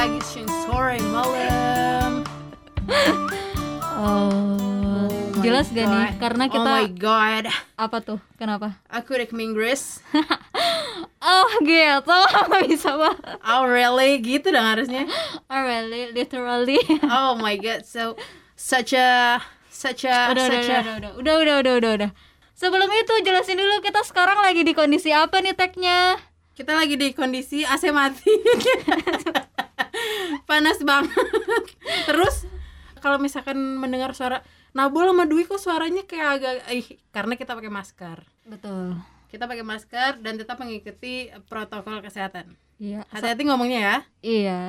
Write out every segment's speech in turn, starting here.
pagi, siang, sore, malam. Oh, jelas gak nih? Karena Oh kita my god. apa tuh? Kenapa? Aku udah ke Inggris. Oh gitu, nggak bisa banget. Oh really? Gitu dong harusnya. Oh really, literally. Oh my god. So such a such a udah, udah, such udah, a udah, udah, udah, udah, udah, udah. Sebelum itu jelasin dulu kita sekarang lagi di kondisi apa nih tagnya? kita lagi di kondisi AC mati. Panas banget. Terus kalau misalkan mendengar suara Nabol sama Dwi kok suaranya kayak agak ih karena kita pakai masker. Betul. Kita pakai masker dan tetap mengikuti protokol kesehatan. Iya. Hati-hati ngomongnya ya. Iya.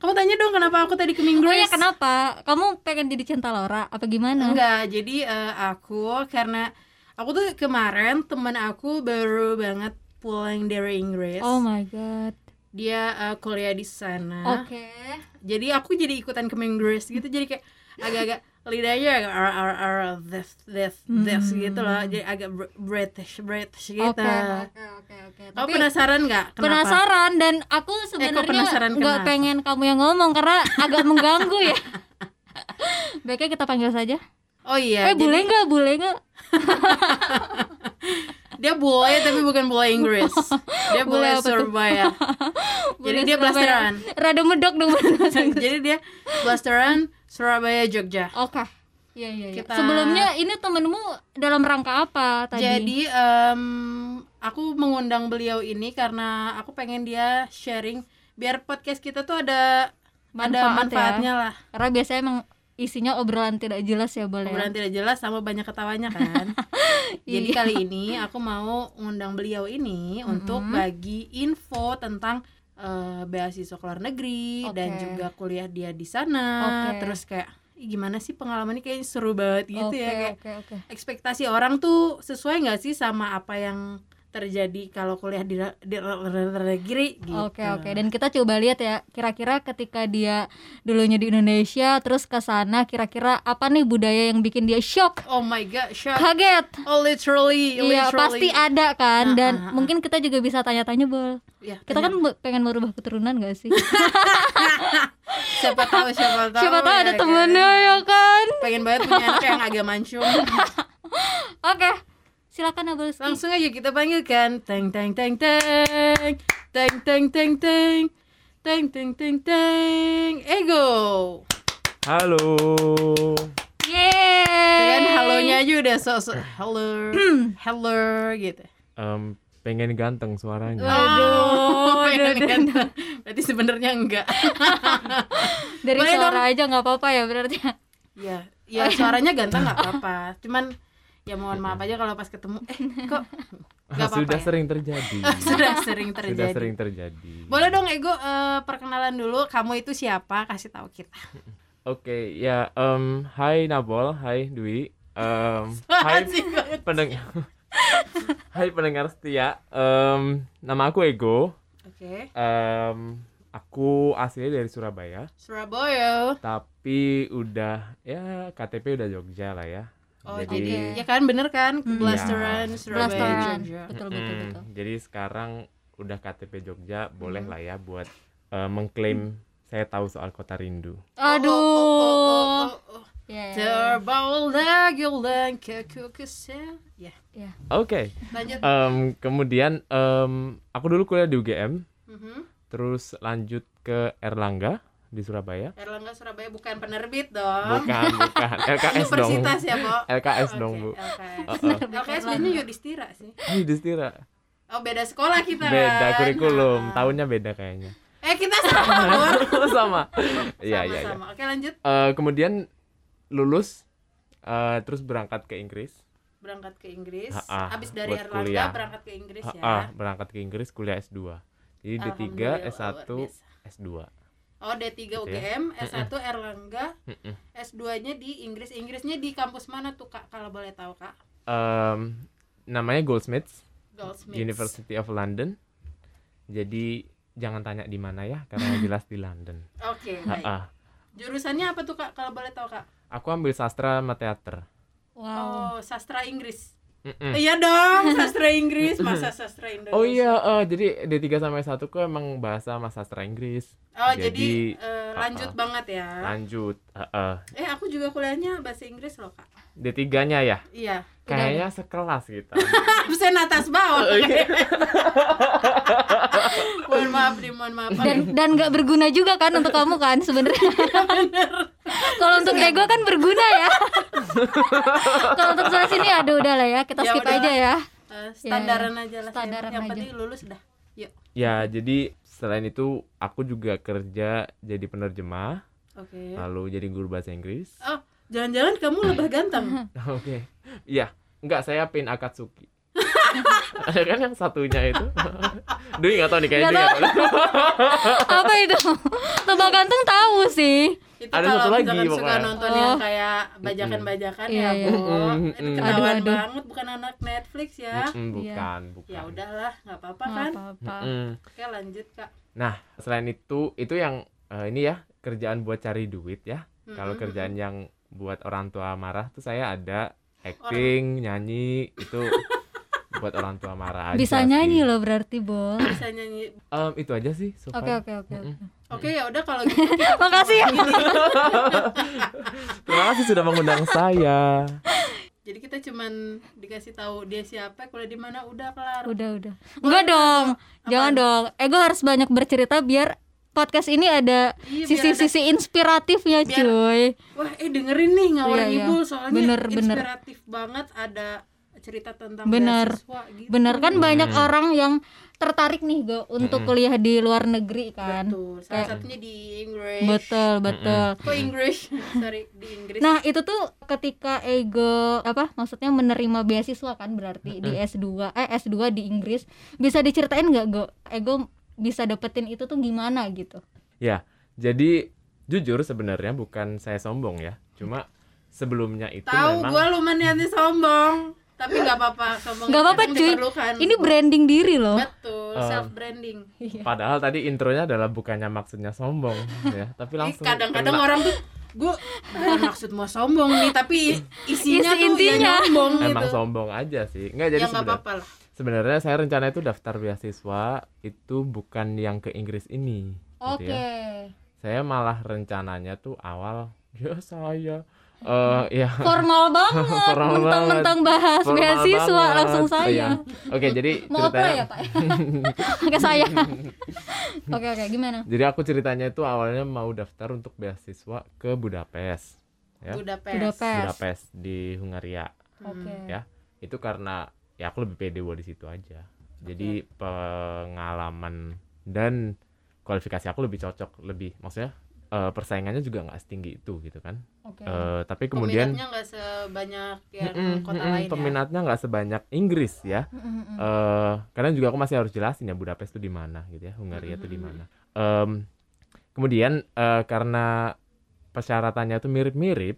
Kamu tanya dong kenapa aku tadi ke Oh Inggris? ya kenapa? Kamu pengen jadi cinta Laura? Apa gimana? Enggak, jadi eh, aku karena aku tuh kemarin temen aku baru banget pulang dari Inggris. Oh my god. Dia eh, kuliah di sana. Oke. Jadi aku jadi ikutan ke Inggris gitu. Jadi kayak agak-agak lidahnya agak ar ar ar this this this gitu loh. Jadi agak br- British British gitu. Oke, oke, oke, oke. Kamu Tapi penasaran nggak? kenapa? penasaran dan aku penasaran sebenarnya nggak kenapa? pengen kamu yang ngomong karena agak mengganggu ya. Baiknya kita panggil saja. Oh iya. eh boleh jadi nggak? Boleh nggak? dia bule tapi bukan bule Inggris. Dia tuh? Surabaya. jadi Boleh dia blasteran. Rada medok dong. jadi dia blasteran Surabaya Jogja. Oke. Iya iya iya. Kita- Sebelumnya ini temenmu dalam rangka apa tadi? Jadi em, aku mengundang beliau ini karena aku pengen dia sharing biar podcast kita tuh ada ada Manfaat ya. manfaatnya lah. karena biasanya emang isinya obrolan tidak jelas ya boleh. Obrolan tidak jelas sama banyak ketawanya kan. Jadi Iya. kali ini aku mau ngundang beliau ini untuk bagi info tentang eh, beasiswa ke luar negeri dan Oke. juga kuliah dia di sana. Oke. Terus kayak "Ih, gimana sih pengalamannya kayaknya seru banget gitu Oke, ya kayak Oke oke. ekspektasi orang tuh sesuai nggak sih sama apa yang terjadi kalau kuliah di di negeri gitu. Oke oke dan kita coba lihat ya kira-kira ketika dia dulunya di Indonesia terus ke sana kira-kira apa nih budaya yang bikin dia shock Oh my god, shock. kaget Oh literally, iya literally. pasti ada kan Ah, dan ah, ah. mungkin kita juga bisa tanya-tanya bol Ya, kita kan be- pengen merubah keturunan gak sih siapa tahu siapa tahu. siapa tahu ya ada kan. temennya ya kan Pengen banget punya anak yang agak mancung. oke silakan Abulski Langsung aja kita panggilkan. Teng teng teng teng. Teng teng teng teng. Teng teng teng teng. Ego. Halo. yeay Dengan halonya aja udah sok-sok hello. hello gitu. Em, pengen ganteng suaranya. Oh, ya kan. Berarti sebenarnya enggak. dari Boleh suara aja nggak apa-apa ya berarti Ya, ya suaranya ganteng nggak apa-apa. Cuman ya mohon maaf aja kalau pas ketemu eh kok nggak apa-apa. Sudah ya? sering terjadi. Sudah sering terjadi. Sudah sering terjadi. Boleh dong Ego eh, perkenalan dulu kamu itu siapa? Kasih tahu kita. Oke, ya em hai Nabol, hai Dwi. Em hai pendengar. hai pendengar setia. Em nama aku Ego. Oke. Em aku aslinya dari Surabaya, Surabaya. tapi udah ya KTP udah Jogja lah ya. Oh, jadi jadi ya kan bener kan Blasteran Surabaya Blasteran. Jogja. betul betul Mm, betul Jadi sekarang udah KTP Jogja, boleh lah ya buat eh, mengklaim saya tahu soal kota rindu. aduh Oh, oh, oh. Ya, ya, ya. Terbau lagi langkahku ke. Ya, Ya. Oke, lanjut. em, kemudian em, aku dulu kuliah di UGM, Mhm. terus lanjut ke Erlangga di Surabaya. Erlangga Surabaya bukan penerbit dong. Bukan, bukan LKS dong. Universitas ya, Bo. LKS dong, Bu. LKS. Uh-uh. LKS biasanya Yudhistira sih. Oh, Yudhistira. Oh, beda sekolah kita. Beda kan? kurikulum, Nah. tahunnya beda kayaknya. Eh, kita sama. Sama. Iya, iya, iya. Oke, lanjut. Eh, kemudian lulus eh, terus berangkat ke Inggris. Berangkat ke Inggris. Ha-ha, Habis dari Erlangga kuliah. berangkat ke Inggris ya. Ah, berangkat ke Inggris kuliah S2. Jadi D3, Alhamdulillah, S1, luar biasa. S2. Oh, D3 Gitu ya. UGM, S1 Erlangga, Mm-mm. S2-nya di Inggris. Inggrisnya di kampus mana tuh, Kak? Kalau boleh tahu, Kak? Em, namanya Goldsmiths, Goldsmiths. University of London. Jadi jangan tanya di mana ya, karena jelas di London. Oke, baik. Ha-ha. Jurusannya apa tuh, Kak? Kalau boleh tahu, Kak? Aku ambil sastra sama teater. wow Oh, sastra Inggris. Mm-mm. Iya dong, sastra Inggris, masa sastra Indonesia. Oh iya, eh, jadi D3 sampai 1 ku emang bahasa mas sastra Inggris. Oh, jadi, Jadi, eh, lanjut uh-uh. banget ya. Lanjut. eh, eh. Eh, aku juga kuliahnya bahasa Inggris loh, Kak. D3-nya ya. Iya. Kayaknya sekelas kita. Absen atas bawah. Oh, iya. mohon maaf nih, mohon maaf. dan dan nggak berguna juga kan untuk kamu kan sebenarnya kalau untuk ego kan berguna ya kalau untuk sana sini aduh udah lah ya kita Ya skip aja ya Eh, standaran aja lah. Standaran yang aja. penting lulus dah. Yuk. ya, jadi selain itu aku juga kerja jadi penerjemah, Oke. lalu jadi guru bahasa Inggris. Oh, jangan-jangan kamu lebih ganteng. Oke. Iya, enggak saya pin Akatsuki. Ada kan yang satunya itu. Dwi nggak tahu nih kayaknya Nggak tahu. apa itu tebak ganteng tahu sih Itu Ada kalau satu lagi misalkan suka pokoknya. nonton Oh. yang kayak bajakan-bajakan Iya, ya, iya. Bu. Mm-mm, Itu ketahuan Aduh, aduh. banget bukan anak Netflix ya. Bukan, bukan. Ya udahlah, nggak apa-apa kan. apa-apa Mm-mm. Oke, lanjut, Kak. Nah, selain itu, itu yang eh, ini ya kerjaan buat cari duit ya. Kalau kerjaan yang buat orang tua marah tuh saya ada acting, nyanyi itu buat orang tua marah aja. bisa sih. nyanyi loh berarti bol bisa nyanyi. Em, itu aja sih. oke oke oke oke. Oke, ya udah kalau gitu. makasih ya. Terima kasih sudah mengundang saya. Jadi kita cuman dikasih tahu dia siapa, kuliah di mana, udah kelar. udah udah enggak dong jangan dong ego harus banyak bercerita biar podcast ini ada Iya, sisi-sisi inspiratifnya biar- cuy Wah, eh dengerin nih ngawur Iya, iya. ngibul soalnya Bener, bener. inspiratif banget ada cerita tentang Bener. beasiswa gitu. bener kan banyak Hmm. orang yang tertarik nih go untuk kuliah di luar negeri kan Betul. Salah satunya di Inggris. betul betul Kok Inggris? Sorry, di Inggris. nah itu tuh ketika ego apa maksudnya menerima beasiswa kan berarti di S2 eh S2 di Inggris bisa diceritain nggak go ego bisa dapetin itu tuh gimana gitu Ya, jadi jujur sebenarnya bukan saya sombong ya. Cuma sebelumnya itu Tahu memang gua lu mah niatnya sombong. Tapi nggak apa-apa, sombong nggak apa-apa cuy diperlukan. ini branding diri loh Betul, Um, self branding. Padahal tadi intronya adalah bukannya maksudnya sombong ya, tapi Eh, langsung kadang-kadang kena. orang tuh gue maksud mau sombong nih tapi isinya Isi tuh intinya. ya nyombong emang gitu sombong aja sih. Enggak jadi ya nggak sebenarnya apa-apa lah sebenarnya saya rencana itu daftar beasiswa itu bukan yang ke Inggris ini oke gitu ya. Saya malah rencananya tuh awal ya saya eh ya formal banget mentang-mentang bahas Formal beasiswa banget. langsung Oh, saya iya. Oke, jadi mau ceritanya ya pak ke saya oke oke gimana Jadi aku ceritanya itu awalnya mau daftar untuk beasiswa ke Budapest. Ya. Budapest, Budapest. Budapest di Hungaria. oke Ya. Itu karena ya aku lebih pede buat di situ aja. Jadi pengalaman dan kualifikasi aku lebih cocok, lebih maksudnya eh, persaingannya juga nggak setinggi itu gitu kan. oke Eh, tapi kemudian peminatnya nggak sebanyak yang Mm-mm, kota mm-mm, lain ya peminatnya nggak sebanyak Inggris ya. Mm-mm. eh karena juga aku masih harus jelasin ya Budapest itu di mana gitu ya, Hungaria itu di mana. Em, kemudian eh, karena persyaratannya itu mirip-mirip,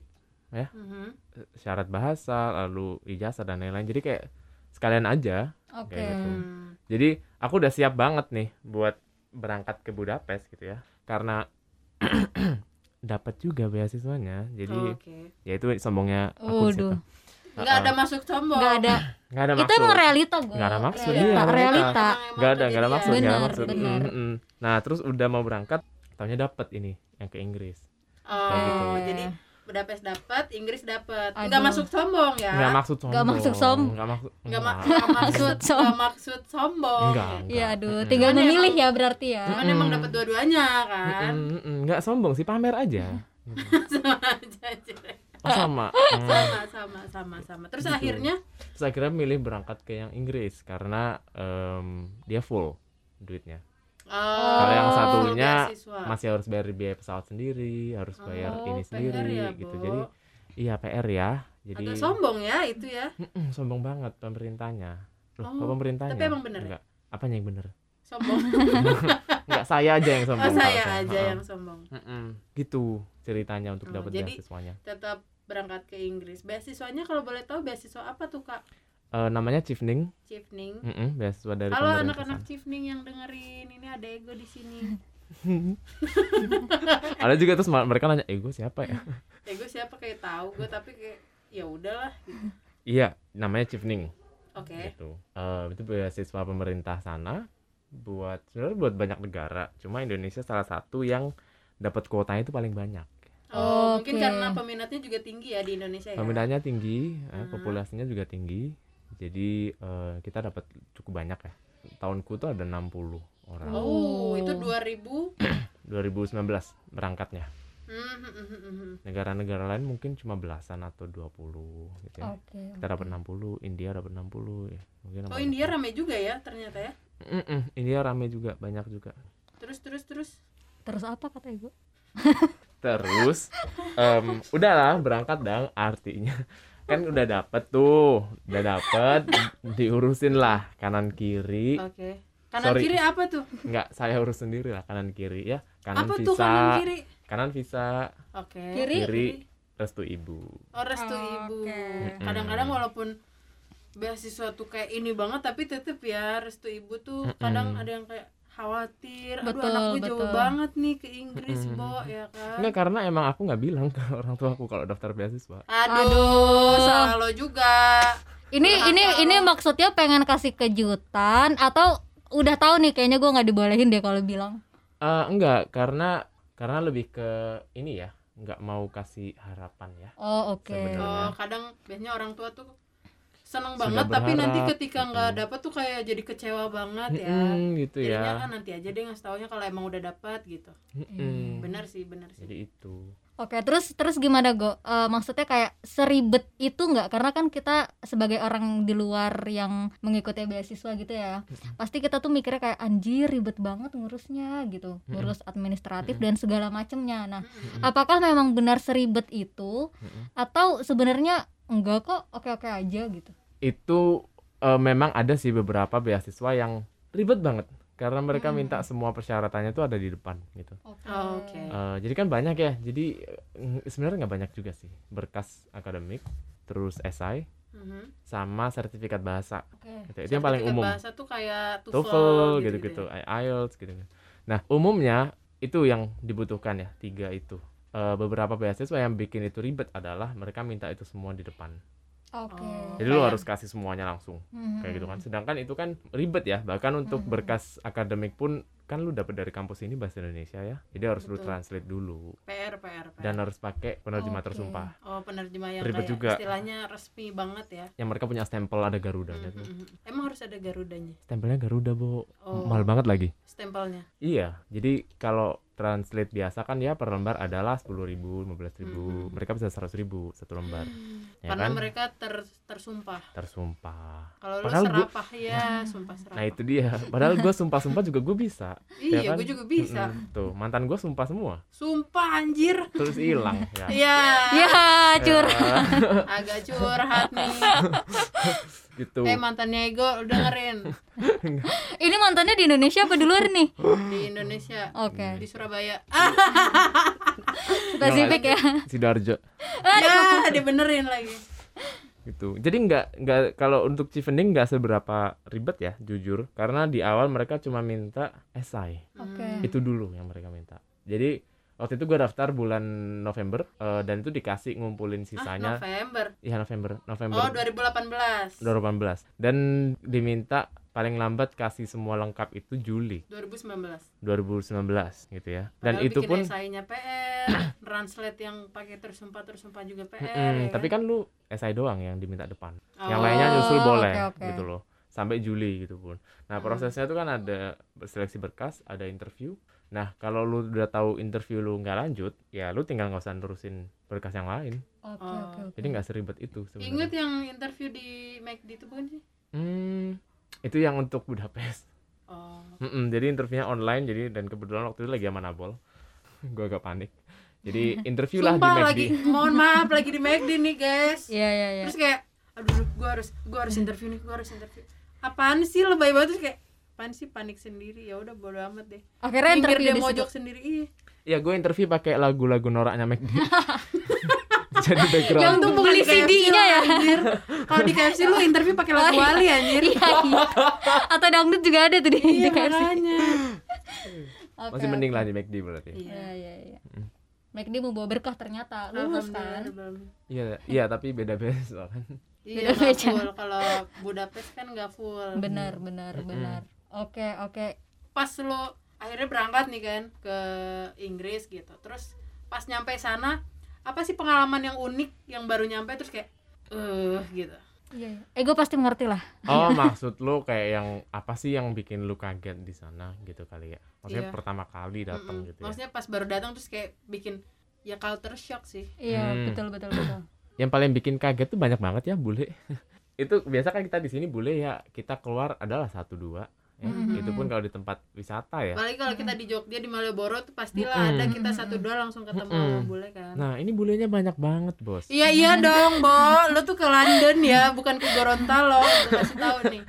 Mhm. syarat bahasa, lalu ijazah dan lain-lain. Jadi kayak sekalian aja. oke kayak gitu. Hmm. Jadi aku udah siap banget nih buat berangkat ke Budapest gitu ya. Karena dapat juga beasiswanya. Jadi oke ya itu sombongnya aku di situ. Nggak ada masuk sombong nggak ada. Nggak ada Itu maksud. emang realita gue. Nggak ada maksud, Realita, iya, realita. nggak ada nggak ada maksud nggak ada maksud benar. Mm, mm. nah terus udah mau berangkat tahunya dapat ini yang ke Inggris oh gitu. jadi Budapest dapat Inggris dapat Aduh. nggak masuk sombong ya? Nggak maksud sombong. Nggak maksud som- nggak maksud nggak ma- maksud Som- nggak maksud sombong. Enggak, ya. enggak. Iya, aduh, tinggal Cuman memilih emang- ya berarti ya. cuman emang dapat dua-duanya kan? Mm, mm, mm. nggak sombong sih pamer aja. Sama aja oh sama. Mm. sama sama sama sama. Terus Gitu. akhirnya? Terus akhirnya milih berangkat ke yang Inggris karena em, dia full duitnya oh, kalau yang satunya beasiswa. masih harus bayar biaya pesawat sendiri harus bayar Oh, ini PR sendiri ya, gitu. Bo. jadi iya PR ya. Jadi agak sombong ya itu ya. Mm-mm, sombong banget pemerintahnya. Loh, Oh, kok pemerintahnya? tapi emang bener ya? Enggak. apanya yang bener? Sombong. Enggak, saya aja yang oh sombong saya kalau aja yang sombong. Mm-mm. gitu ceritanya untuk Oh, dapat jadi- beasiswanya. tetap berangkat ke Inggris. Beasiswanya kalau boleh tahu beasiswa apa tuh kak Eh, namanya Chifning Chifning Mm-mm, beasiswa dari Halo anak-anak sana. Chifning yang dengerin ini ada ego di sini ada juga terus mereka nanya ego siapa ya ego siapa kayak tahu gue tapi kayak ya udahlah gitu. iya namanya Chifning Oke. gitu. Eh, itu beasiswa pemerintah sana buat sebenarnya buat banyak negara. Cuma Indonesia salah satu yang dapat kuotanya itu paling banyak. Oh, mungkin Oke. karena peminatnya juga tinggi ya di Indonesia ya. Peminatnya tinggi, eh, Hmm. populasinya juga tinggi. Jadi eh, kita dapat cukup banyak ya. Tahunku tuh ada 60 orang. Oh, Oh. itu 2000. 2019 berangkatnya. Hmm, hmm, hmm. Negara-negara lain mungkin cuma belasan atau 20 gitu ya. Oke. Kita dapat 60, India dapat 60 ya. Mungkin Oh, India rame juga ya ternyata ya. Mm-mm, India rame juga, banyak juga. Terus terus terus. Terus apa kata Ego? Terus em, udahlah berangkat dong artinya kan udah dapet tuh, udah dapet diurusin lah kanan kiri. Oke. Kanan Sorry. kiri apa tuh? Nggak saya urus sendiri lah kanan kiri ya. Kanan apa visa, tuh kanan kiri? kanan visa, Oke. Kiri? kiri restu ibu. Oh, restu ibu. Oke. Kadang-kadang walaupun beasiswa tuh kayak ini banget tapi tetep ya restu ibu tuh kadang ada yang kayak khawatir aduh Betul, anakku jauh betul. banget nih ke Inggris. Bo ya kan Enggak karena emang aku nggak bilang ke orang tua aku kalau daftar beasiswa. aduh, Aduh. salah lo juga Ini ini lo. ini maksudnya pengen kasih kejutan atau udah tahu nih kayaknya gue nggak dibolehin deh kalau bilang. Eh, enggak karena karena lebih ke ini ya nggak mau kasih harapan ya. Oh oke. Sebenarnya. oh kadang biasanya orang tua tuh seneng banget tapi nanti berharap, ketika nggak mm-mm. dapet tuh kayak jadi kecewa banget ya Mm-mm, gitu jadinya ya. kan nanti aja deh ngasih taunya kalau emang udah dapat gitu Mm-mm. benar sih benar sih Jadi itu. Oke, terus terus gimana go? Eh, maksudnya kayak seribet itu nggak? Karena kan kita sebagai orang di luar yang mengikuti beasiswa gitu ya, pasti kita tuh mikirnya kayak anjir ribet banget ngurusnya gitu, ngurus administratif dan segala macemnya. Nah, Mm-mm. apakah memang benar seribet itu Mm-mm. atau sebenarnya enggak kok oke-oke aja gitu? Itu eh, memang ada sih beberapa beasiswa yang ribet banget karena mereka Hmm. minta semua persyaratannya itu ada di depan gitu. Oke. Oh, oke. Eh, jadi kan banyak ya. Jadi eh, sebenarnya nggak banyak juga sih. Berkas akademik, terus esai, Mhm. sama sertifikat bahasa. Oke. Gitu. Itu yang paling umum. bahasa tuh kayak TOEFL, TOEFL gitu, gitu-gitu, IELTS gitu. Nah, umumnya itu yang dibutuhkan ya, tiga itu. Eh, beberapa beasiswa yang bikin itu ribet adalah mereka minta itu semua di depan. Oke. Oh. Jadi lu Kayak- harus kasih semuanya langsung. Mhm. kayak gitu kan sedangkan itu kan ribet ya bahkan untuk Mhm. berkas akademik pun kan lu dapat dari kampus ini bahasa Indonesia ya. Jadi harus lu Betul. translate dulu. PR PR PR. dan harus pakai penerjemah Oke. tersumpah. Oh penerjemah yang Ribet kayak juga. istilahnya resmi banget ya. Yang mereka punya stempel ada garudanya Mhm, tuh. mhm. emang harus ada garudanya? Stempelnya Garuda bu oh. mahal banget lagi. Stempelnya? Iya. Jadi kalau translate biasa kan ya per lembar adalah sepuluh ribu lima belas ribu. Mhm. mereka bisa seratus ribu satu lembar. Ya karena kan? mereka ter tersumpah. Tersumpah. Kalau lu Padahal gua- serapah ya sumpah serapah. Nah itu dia. Padahal gue sumpah-sumpah juga gue bisa iya ya kan? gue juga bisa. Mm-mm. tuh mantan gue sumpah semua. Sumpah anjir. Terus hilang ya. Ya Ya curhat. Ya, agak curhat nih. Gitu. Eh mantannya Ego lu dengerin. Ini mantannya di Indonesia apa di luar nih? di Indonesia. Oke. di Surabaya. Spesifik ya. sidoarjo ya dibenerin lagi gitu. Jadi nggak nggak kalau untuk Civening nggak seberapa ribet ya jujur. Karena di awal mereka cuma minta esai Oke. itu dulu yang mereka minta. Jadi waktu itu gue daftar bulan November eh, dan itu dikasih ngumpulin ah, sisanya. November? Ya November. Oh November 2018 2018 dan diminta paling lambat kasih semua lengkap itu Juli. 2019 2019 gitu ya. Dan Padahal itu bikin pun esainya PR translate yang pakai tersumpah tersumpah juga PR Mm-mm, ya tapi kan? lu esai doang yang diminta depan. Yang Oh, lainnya nyusul boleh oke, oke. gitu loh. Sampai Juli gitu pun. Nah Hmm. prosesnya itu kan ada seleksi berkas ada interview. Nah kalau lu udah tahu interview lu nggak lanjut ya lu tinggal nggak usah nerusin berkas yang lain. Oke Oh. oke. Oke. jadi nggak seribet itu Ingat sebenarnya yang interview di McD itu bukan sih? hmm, itu yang untuk Budapest Oh. Mm-mm, jadi interviewnya online jadi dan kebetulan waktu itu lagi sama Nabol gue agak panik jadi interview lah di McD lagi, mohon maaf lagi di McD nih guys. Iya iya iya. Terus kayak, aduh, gue harus, gue harus interview nih, gue harus interview. Apaan sih lebay banget terus kayak, apaan sih panik sendiri ya udah bodo amat deh. Akhirnya Minggir interview dia di mojok sendiri, iya. ya gue interview pakai lagu-lagu noraknya McD jadi background Yang bukan beli CD-nya ya? Anjir. Kalau di KFC lu interview pakai lagu Oh, iya. Wali anjir. Iya iya. Atau dangdut juga ada tuh di Iya di KFC. masih mending lah di McD berarti Iya. Iya iya iya. McD mau bawa berkah ternyata lulus kan belum. Iya, iya tapi beda beda kan. Iya, Beda full. Kalau Budapest kan nggak full. benar benar benar oke oke Pas lo akhirnya berangkat nih kan ke Inggris gitu. Terus pas nyampe sana, apa sih pengalaman yang unik yang baru nyampe terus kayak eh gitu. iya iya ego pasti mengerti lah Oh, maksud lu kayak yang apa sih yang bikin lu kaget di sana gitu kali ya? Maksudnya Iya. pertama kali datang Mm-mm. gitu ya. Maksudnya pas baru datang terus kayak bikin ya culture shock sih. iya Hmm. betul betul betul Yang paling bikin kaget tuh banyak banget ya bule. itu biasa kan kita di sini bule ya kita keluar adalah satu dua. Ya. Mhm. Itu pun kalau di tempat wisata ya. Apalagi kalau kita di Jogja di Malioboro tuh pastilah Mm-mm. ada kita satu dua langsung ketemu sama Mm-mm. bule kan. Nah ini bulenya banyak banget bos. Iya iya dong, Bo. Lu tuh ke London ya, bukan ke Gorontalo. Gue kasih tahu nih.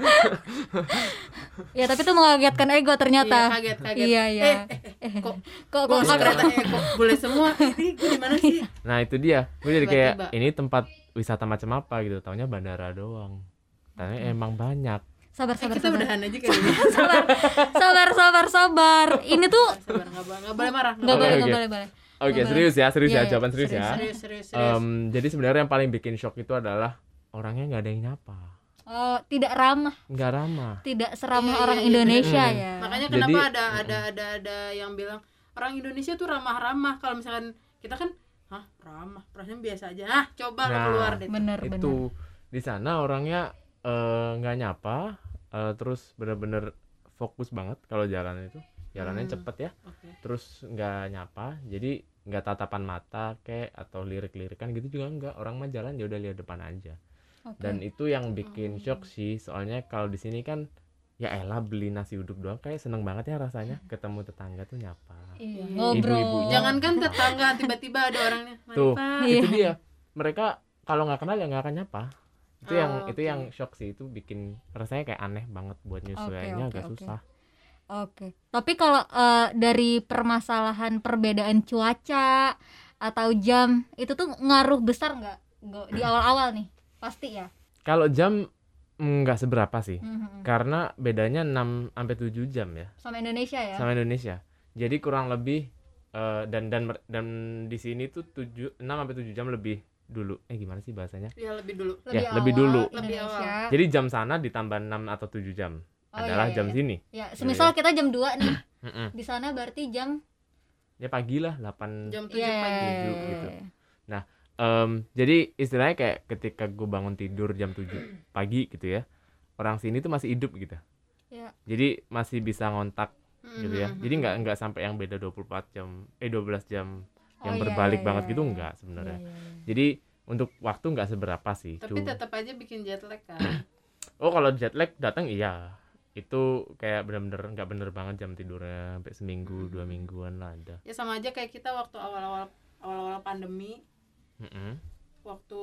ya tapi itu mengagetkan ego ternyata Iya, kaget kaget. iya iya Eh, eh, eh, kok kok kok kok eh, kok boleh semua? Ini gue di mana sih? Nah itu dia. Gue jadi kayak ini tempat wisata macam apa gitu. Taunya bandara doang. Tanya emang banyak. Sabar Eh, sabar kita sabar udahan aja ini. sabar sabar sabar sabar ini tuh Sabar, nggak boleh, marah. nggak boleh nggak boleh boleh Oke Nggak serius ya serius Iya, ya iya, jawaban serius, ya. Serius, serius, serius. Em, jadi sebenarnya yang paling bikin shock itu adalah orangnya nggak ada yang nyapa, oh tidak ramah nggak ramah. tidak seramah Iya, orang iya, iya. Indonesia Mm. ya Makanya Jadi- kenapa ada ada ada ada yang bilang orang Indonesia tuh ramah-ramah. Kalau misalkan kita kan Hah, ramah. Perasaan biasa aja. Ah, coba Nah. keluar deh. bener bener itu di sana orangnya eh, nggak nyapa, eh, terus bener-bener fokus banget kalau jalan itu, jalannya Hmm. cepet ya, Oke. terus nggak nyapa, jadi nggak tatapan mata kayak atau lirik-lirikan gitu juga nggak, orang mah jalan ya udah lihat depan aja. Oke. Dan itu yang bikin Oh. shock sih, soalnya kalau di sini kan ya elah beli nasi uduk doang kayak seneng banget ya rasanya ketemu tetangga tuh nyapa. iya, Iya. ngobrol Ibu-ibunya. Jangankan tetangga tiba-tiba ada orangnya. "Mari, Tuh. Pak." Iya. itu dia mereka kalau nggak kenal ya nggak akan nyapa itu yang Oh, itu yang shock sih itu bikin rasanya kayak aneh banget buat nyesuaiinnya oke, agak oke. susah Oke, tapi kalau eh, dari permasalahan perbedaan cuaca atau jam itu tuh ngaruh besar nggak di awal-awal nih? Pasti ya. kalau jam nggak seberapa sih Mhm. karena bedanya 6 sampai 7 jam ya Sama Indonesia ya. sama Indonesia jadi kurang lebih eh, dan dan dan di sini tuh 7 6 sampai 7 jam lebih dulu eh gimana sih bahasanya Ya lebih dulu. ya, lebih dulu. Lebih Indonesia. jadi jam sana ditambah 6 atau 7 jam Oh, adalah iya, jam iya. sini Ya, semisal kita jam 2 nih. Di sana berarti jam ya pagi lah 8 Jam 7 Iya. pagi. tujuh gitu. Em, jadi istilahnya kayak ketika gue bangun tidur jam 7 pagi gitu ya orang sini tuh masih hidup gitu Ya. jadi masih bisa ngontak gitu ya Mhm. jadi nggak nggak sampai yang beda 24 jam eh 12 jam Oh, yang iya, berbalik iya, banget iya, gitu iya. enggak Iya, sebenarnya iya, iya. jadi untuk waktu nggak seberapa sih Tapi Cu- tetap aja bikin jet lag kan. oh kalau jet lag datang iya itu kayak bener-bener nggak bener banget jam tidurnya sampai seminggu dua mingguan lah ada ya sama aja kayak kita waktu awal-awal awal-awal pandemi, Mm-mm, waktu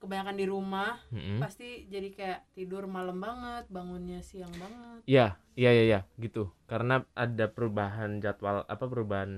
kebanyakan di rumah, mm-mm. pasti jadi kayak tidur malam banget, bangunnya siang banget. Iya, iya, iya, iya, gitu. Karena ada perubahan jadwal, apa perubahan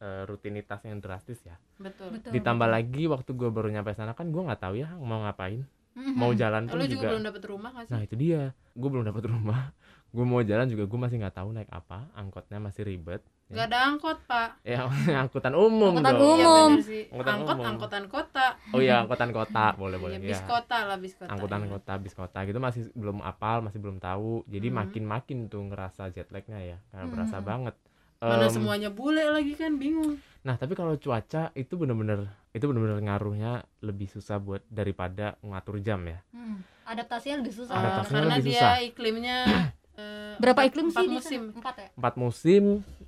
eh, rutinitas yang drastis ya. Betul. Betul. Ditambah lagi waktu gue baru nyampe sana kan gue nggak tahu ya mau ngapain, mau jalan Lu pun juga juga. belum dapet rumah gak sih? Nah itu dia, gue belum dapat rumah. Gue mau jalan juga gue masih nggak tahu naik apa, angkotnya masih ribet. Gak ada angkot, Pak. Ya angkutan umum Angkutan dong. umum. Sih. Angkutan Angkot, umum. angkutan kota. Oh iya angkutan kota, boleh boleh. Iya, bis ya. kota lah, bis kota. Angkutan iya. kota, bis kota gitu masih belum apal, masih belum tahu. Jadi makin-makin tuh ngerasa jet lagnya ya, karena Mhm. berasa banget. Mana Em, semuanya bule lagi kan, bingung. Nah, tapi kalau cuaca itu bener-bener itu bener-bener ngaruhnya lebih susah buat daripada ngatur jam ya. Hmm. Adaptasinya lebih susah. Adaptasinya karena lebih dia susah. iklimnya eh, Berapa empat- iklim empat sih di musim. Empat ya? Empat musim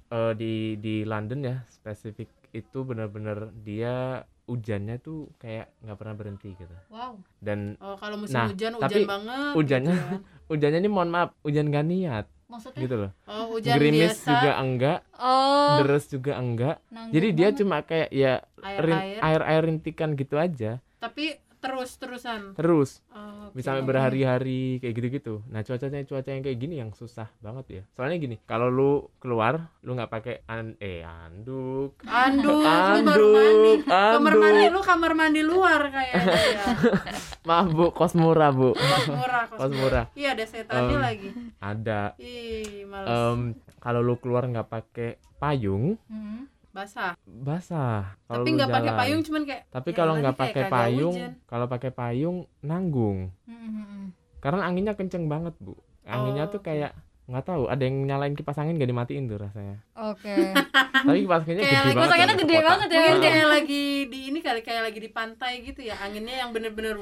eh, di di London ya, spesifik itu bener-bener dia hujannya tuh kayak nggak pernah berhenti gitu. Wow. Dan Oh, kalau musim Nah, hujan, hujan tapi banget. hujannya- gitu kan. hujannya ini mohon maaf, hujan gak niat Maksudnya? gitu loh. Oh, hujan Gerimis biasa, juga enggak, Oh, deres juga enggak. nanggung Jadi dia banget. cuma kayak ya rin- air-air. air-air rintikan gitu aja. Tapi terus-terusan. Terus Oh, bisa sampai berhari-hari kayak gitu-gitu. Nah cuacanya cuaca yang kayak gini yang susah banget ya. Soalnya gini, kalau lu keluar lu nggak pakai an eh anduk, Anduk, mandi. anduk, Kamar mandi anduk, lu kamar mandi luar kayaknya ya. maaf bu, kos murah bu, Kos murah, kos kos murah. Iya, ada setannya Em, lagi. Ada. Ih, males. Em, kalau lu keluar nggak pakai payung, Hmm. Basah. Basah. Kalau tapi nggak pakai payung cuman kayak tapi ya kalau nggak pakai payung kalau pakai payung nanggung. Mm-mm. karena anginnya kenceng banget bu. Anginnya Oh, tuh kayak nggak tahu ada yang nyalain kipas angin gak dimatiin tuh rasanya. Oke. Tapi kipas anginnya Kayak gede lagi- banget Kipas anginnya loh, gede banget ya. Mungkin kayak lagi di ini kali kayak lagi di pantai gitu ya anginnya yang bener-bener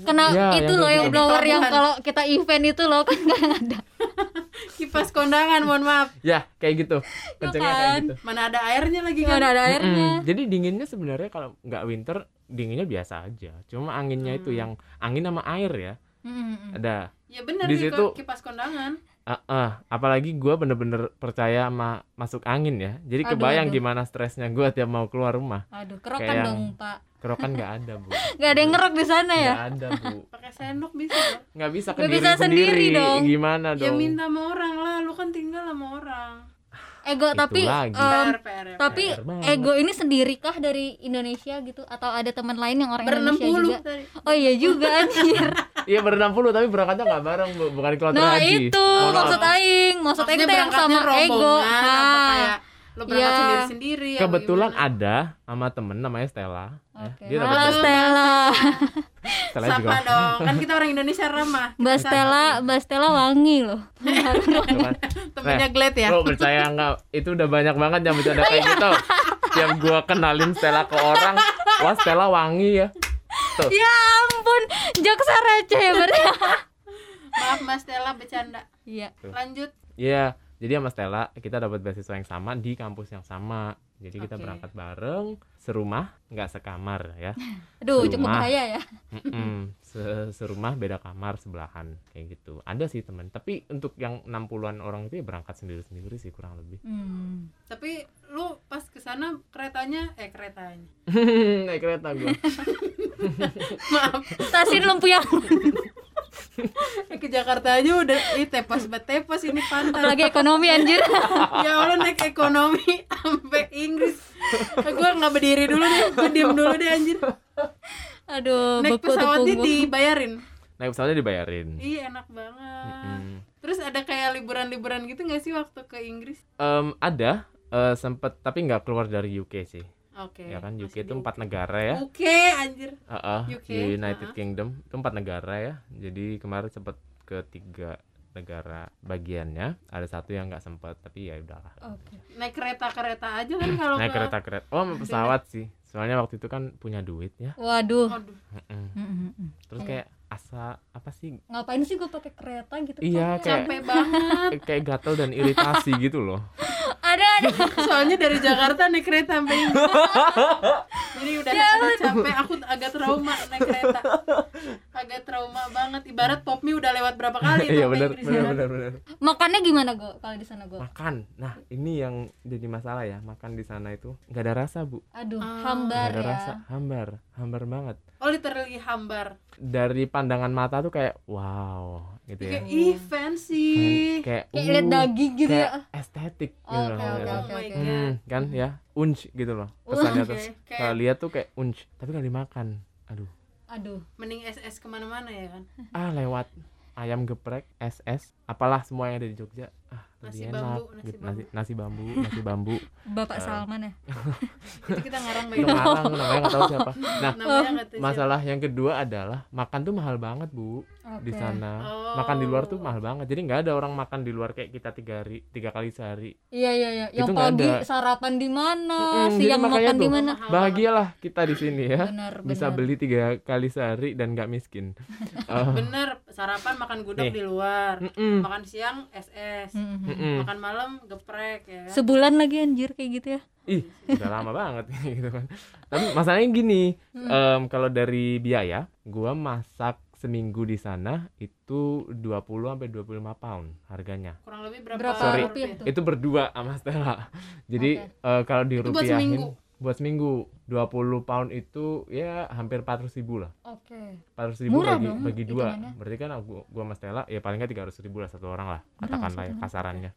kena Iya, itu yang loh kayak yang gitu. blower yang kalau kita event itu loh kan kadang ada. Kipas kondangan mohon maaf. Ya kayak gitu. Kencengnya kayak kan? gitu. Mana ada airnya lagi nggak kan ada, ada airnya. Mm-mm. jadi dinginnya sebenarnya kalau nggak winter dinginnya biasa aja. Cuma anginnya itu Hmm. yang angin sama air ya. Mm-mm. ada. Ya bener Di situ- kipas kondangan Ah, ah. apalagi gue bener-bener percaya sama masuk angin ya jadi Aduh, kebayang aduh. gimana stresnya gue tiap mau keluar rumah aduh kerokan Kayak yang- dong pak kerokan nggak ada bu nggak ada yang ngerok di sana ya nggak ada bu pakai sendok bisa loh. nggak bisa Nggak bisa diri sendiri sendiri dong. gimana ya dong minta sama orang lah lu kan tinggal sama orang ego Itu tapi lagi. em, PR PR ya, tapi PR ego ini sendirikah dari Indonesia gitu? Atau ada teman lain yang orang berenam Indonesia puluh juga? tadi. Oh iya juga anjir. Iya berenam puluh tapi berangkatnya nggak bareng bu. Bukan kloter nah haji. itu maaf. maksud aing. Maksud aing yang sama ego. ha kayak lo berangkat Iya. sendiri sendiri kebetulan ada sama temen namanya Stella. Ya. Oke. dia Halo Stella. Stella Sapa juga dong? Kan kita orang Indonesia ramah. Mbak Stella, Mbak Stella wangi loh. Temennya Glad ya Lo percaya nggak? Itu udah banyak banget yang bercanda kayak gitu. Yang gua kenalin Stella ke orang, wah Stella wangi ya. Tuh. ya ampun, jaksa receh ya berarti. maaf Mas Stella bercanda Iya. lanjut Iya, jadi sama Stella kita dapat beasiswa yang sama di kampus yang sama. Jadi kita berangkat bareng, serumah, nggak sekamar ya. Aduh, cukup Serumah. bahaya ya. Mm-mm. Se- serumah beda kamar sebelahan kayak gitu. Ada sih teman, tapi untuk yang 60-an orang itu ya berangkat sendiri-sendiri sih kurang lebih. Hmm. tapi lu pas ke sana keretanya eh keretanya Naik kereta gua. maaf Stasiun Lempuyangan. eh, ke Jakarta aja udah ih tepas banget tepas ini pantai Apalagi ekonomi anjir. ya Allah naik ekonomi sampai Inggris gue nggak berdiri dulu deh gue diem dulu deh anjir. Aduh, naik pesawatnya dibayarin. Naik pesawatnya dibayarin. iya enak banget. Mm-mm. terus ada kayak liburan-liburan gitu nggak sih waktu ke Inggris? Em, ada. Eh, sempet tapi nggak keluar dari UK sih. Oke ya kan UK masih itu empat negara ya. Oke anjir. Heeh, UK, United uh-uh. Kingdom itu empat negara ya. Jadi kemarin sempet ke tiga negara bagiannya. Ada satu yang nggak sempet tapi ya udahlah. Oke. naik kereta kereta aja kan kalau naik ke- kereta kereta oh pesawat sih soalnya waktu itu kan punya duit ya. Waduh. Terus kayak asa apa sih? Ngapain sih gue pakai kereta gitu? Iya, Kok kayak- capek banget. kayak gatel dan iritasi gitu loh. Ada ada. soalnya dari Jakarta naik kereta sampai jadi udah Ya capek. Aku agak trauma naik kereta. Agak trauma banget. Ibarat pop mie udah lewat berapa kali tuh iya benar benar benar benar. Makannya gimana gue kalau di sana gue? makan. Nah ini yang jadi masalah ya makan di sana itu. Nggak ada rasa bu. Aduh, Ah. hambar nggak ada ya. rasa. Hambar. Hambar banget. Oh literally hambar. Dari pandangan mata tuh kayak wow gitu ya. kayak ih fancy. Kayak Kayak uh, lihat daging gitu kayak ya. estetik Oh, gitu oke, loh oke, ngeliatnya. oh oke, my oke. god. Hmm, kan ya? Unch gitu loh kesannya oke. tuh. Kayak- kalau lihat tuh kayak unch tapi nggak dimakan. Aduh. Aduh. mending SS ke mana-mana ya kan? Ah lewat ayam geprek SS apalah semua yang ada di Jogja ah Nasi lebih bambu, enak nasi gitu. nasi nasi bambu nasi bambu Bapak Eh. Salman ya. itu kita ngarang itu ngarang namanya nggak tahu siapa nah masalah yang kedua adalah makan tuh mahal banget bu di Oke. sana Oh. makan di luar tuh mahal banget jadi nggak ada orang makan di luar kayak kita tiga hari tiga kali sehari Iya iya iya. Yang Itu nggak pagi ada. sarapan di mana, jadi siang makan di mana. Bahagialah kita di sini ya Benar bisa benar. beli tiga kali sehari dan nggak miskin Oh, bener sarapan makan gudeg Nih. di luar mm-mm, makan siang SS Mm-mm. makan malam geprek ya kan? Sebulan lagi anjir kayak gitu ya. ih udah lama banget gitu kan tapi masalahnya gini Hmm. em, kalau dari biaya gua masak seminggu di sana itu 20 sampai 25 pound harganya kurang lebih berapa, Berapa Sorry. rupiah tuh? itu berdua sama Stella jadi eh, kalau Itu buat dirupiahin seminggu? Buat seminggu 20 pound itu ya hampir 400 ribu lah Oke. 400 ribu Murah bagi, dong bagi dua hitungannya. berarti kan aku gua sama Stella ya paling nggak 300 ribu lah satu orang lah katakanlah ya kasarannya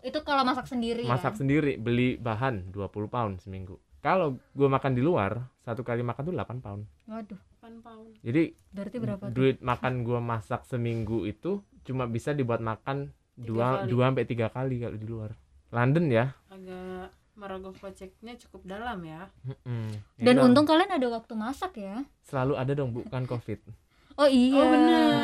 Itu kalau masak sendiri masak ya. sendiri beli bahan 20 pound seminggu kalau gua makan di luar satu kali makan tuh 8 pound Waduh. 8 pound jadi Berarti berapa tuh? duit makan gua masak seminggu itu cuma bisa dibuat makan dua kali. dua sampai tiga kali kalau di luar London ya agak merogoh koceknya cukup dalam ya Mm-mm. Ya Dan dong, untung kalian ada waktu masak ya. selalu ada dong bukan covid Oh iya. Oh, bener.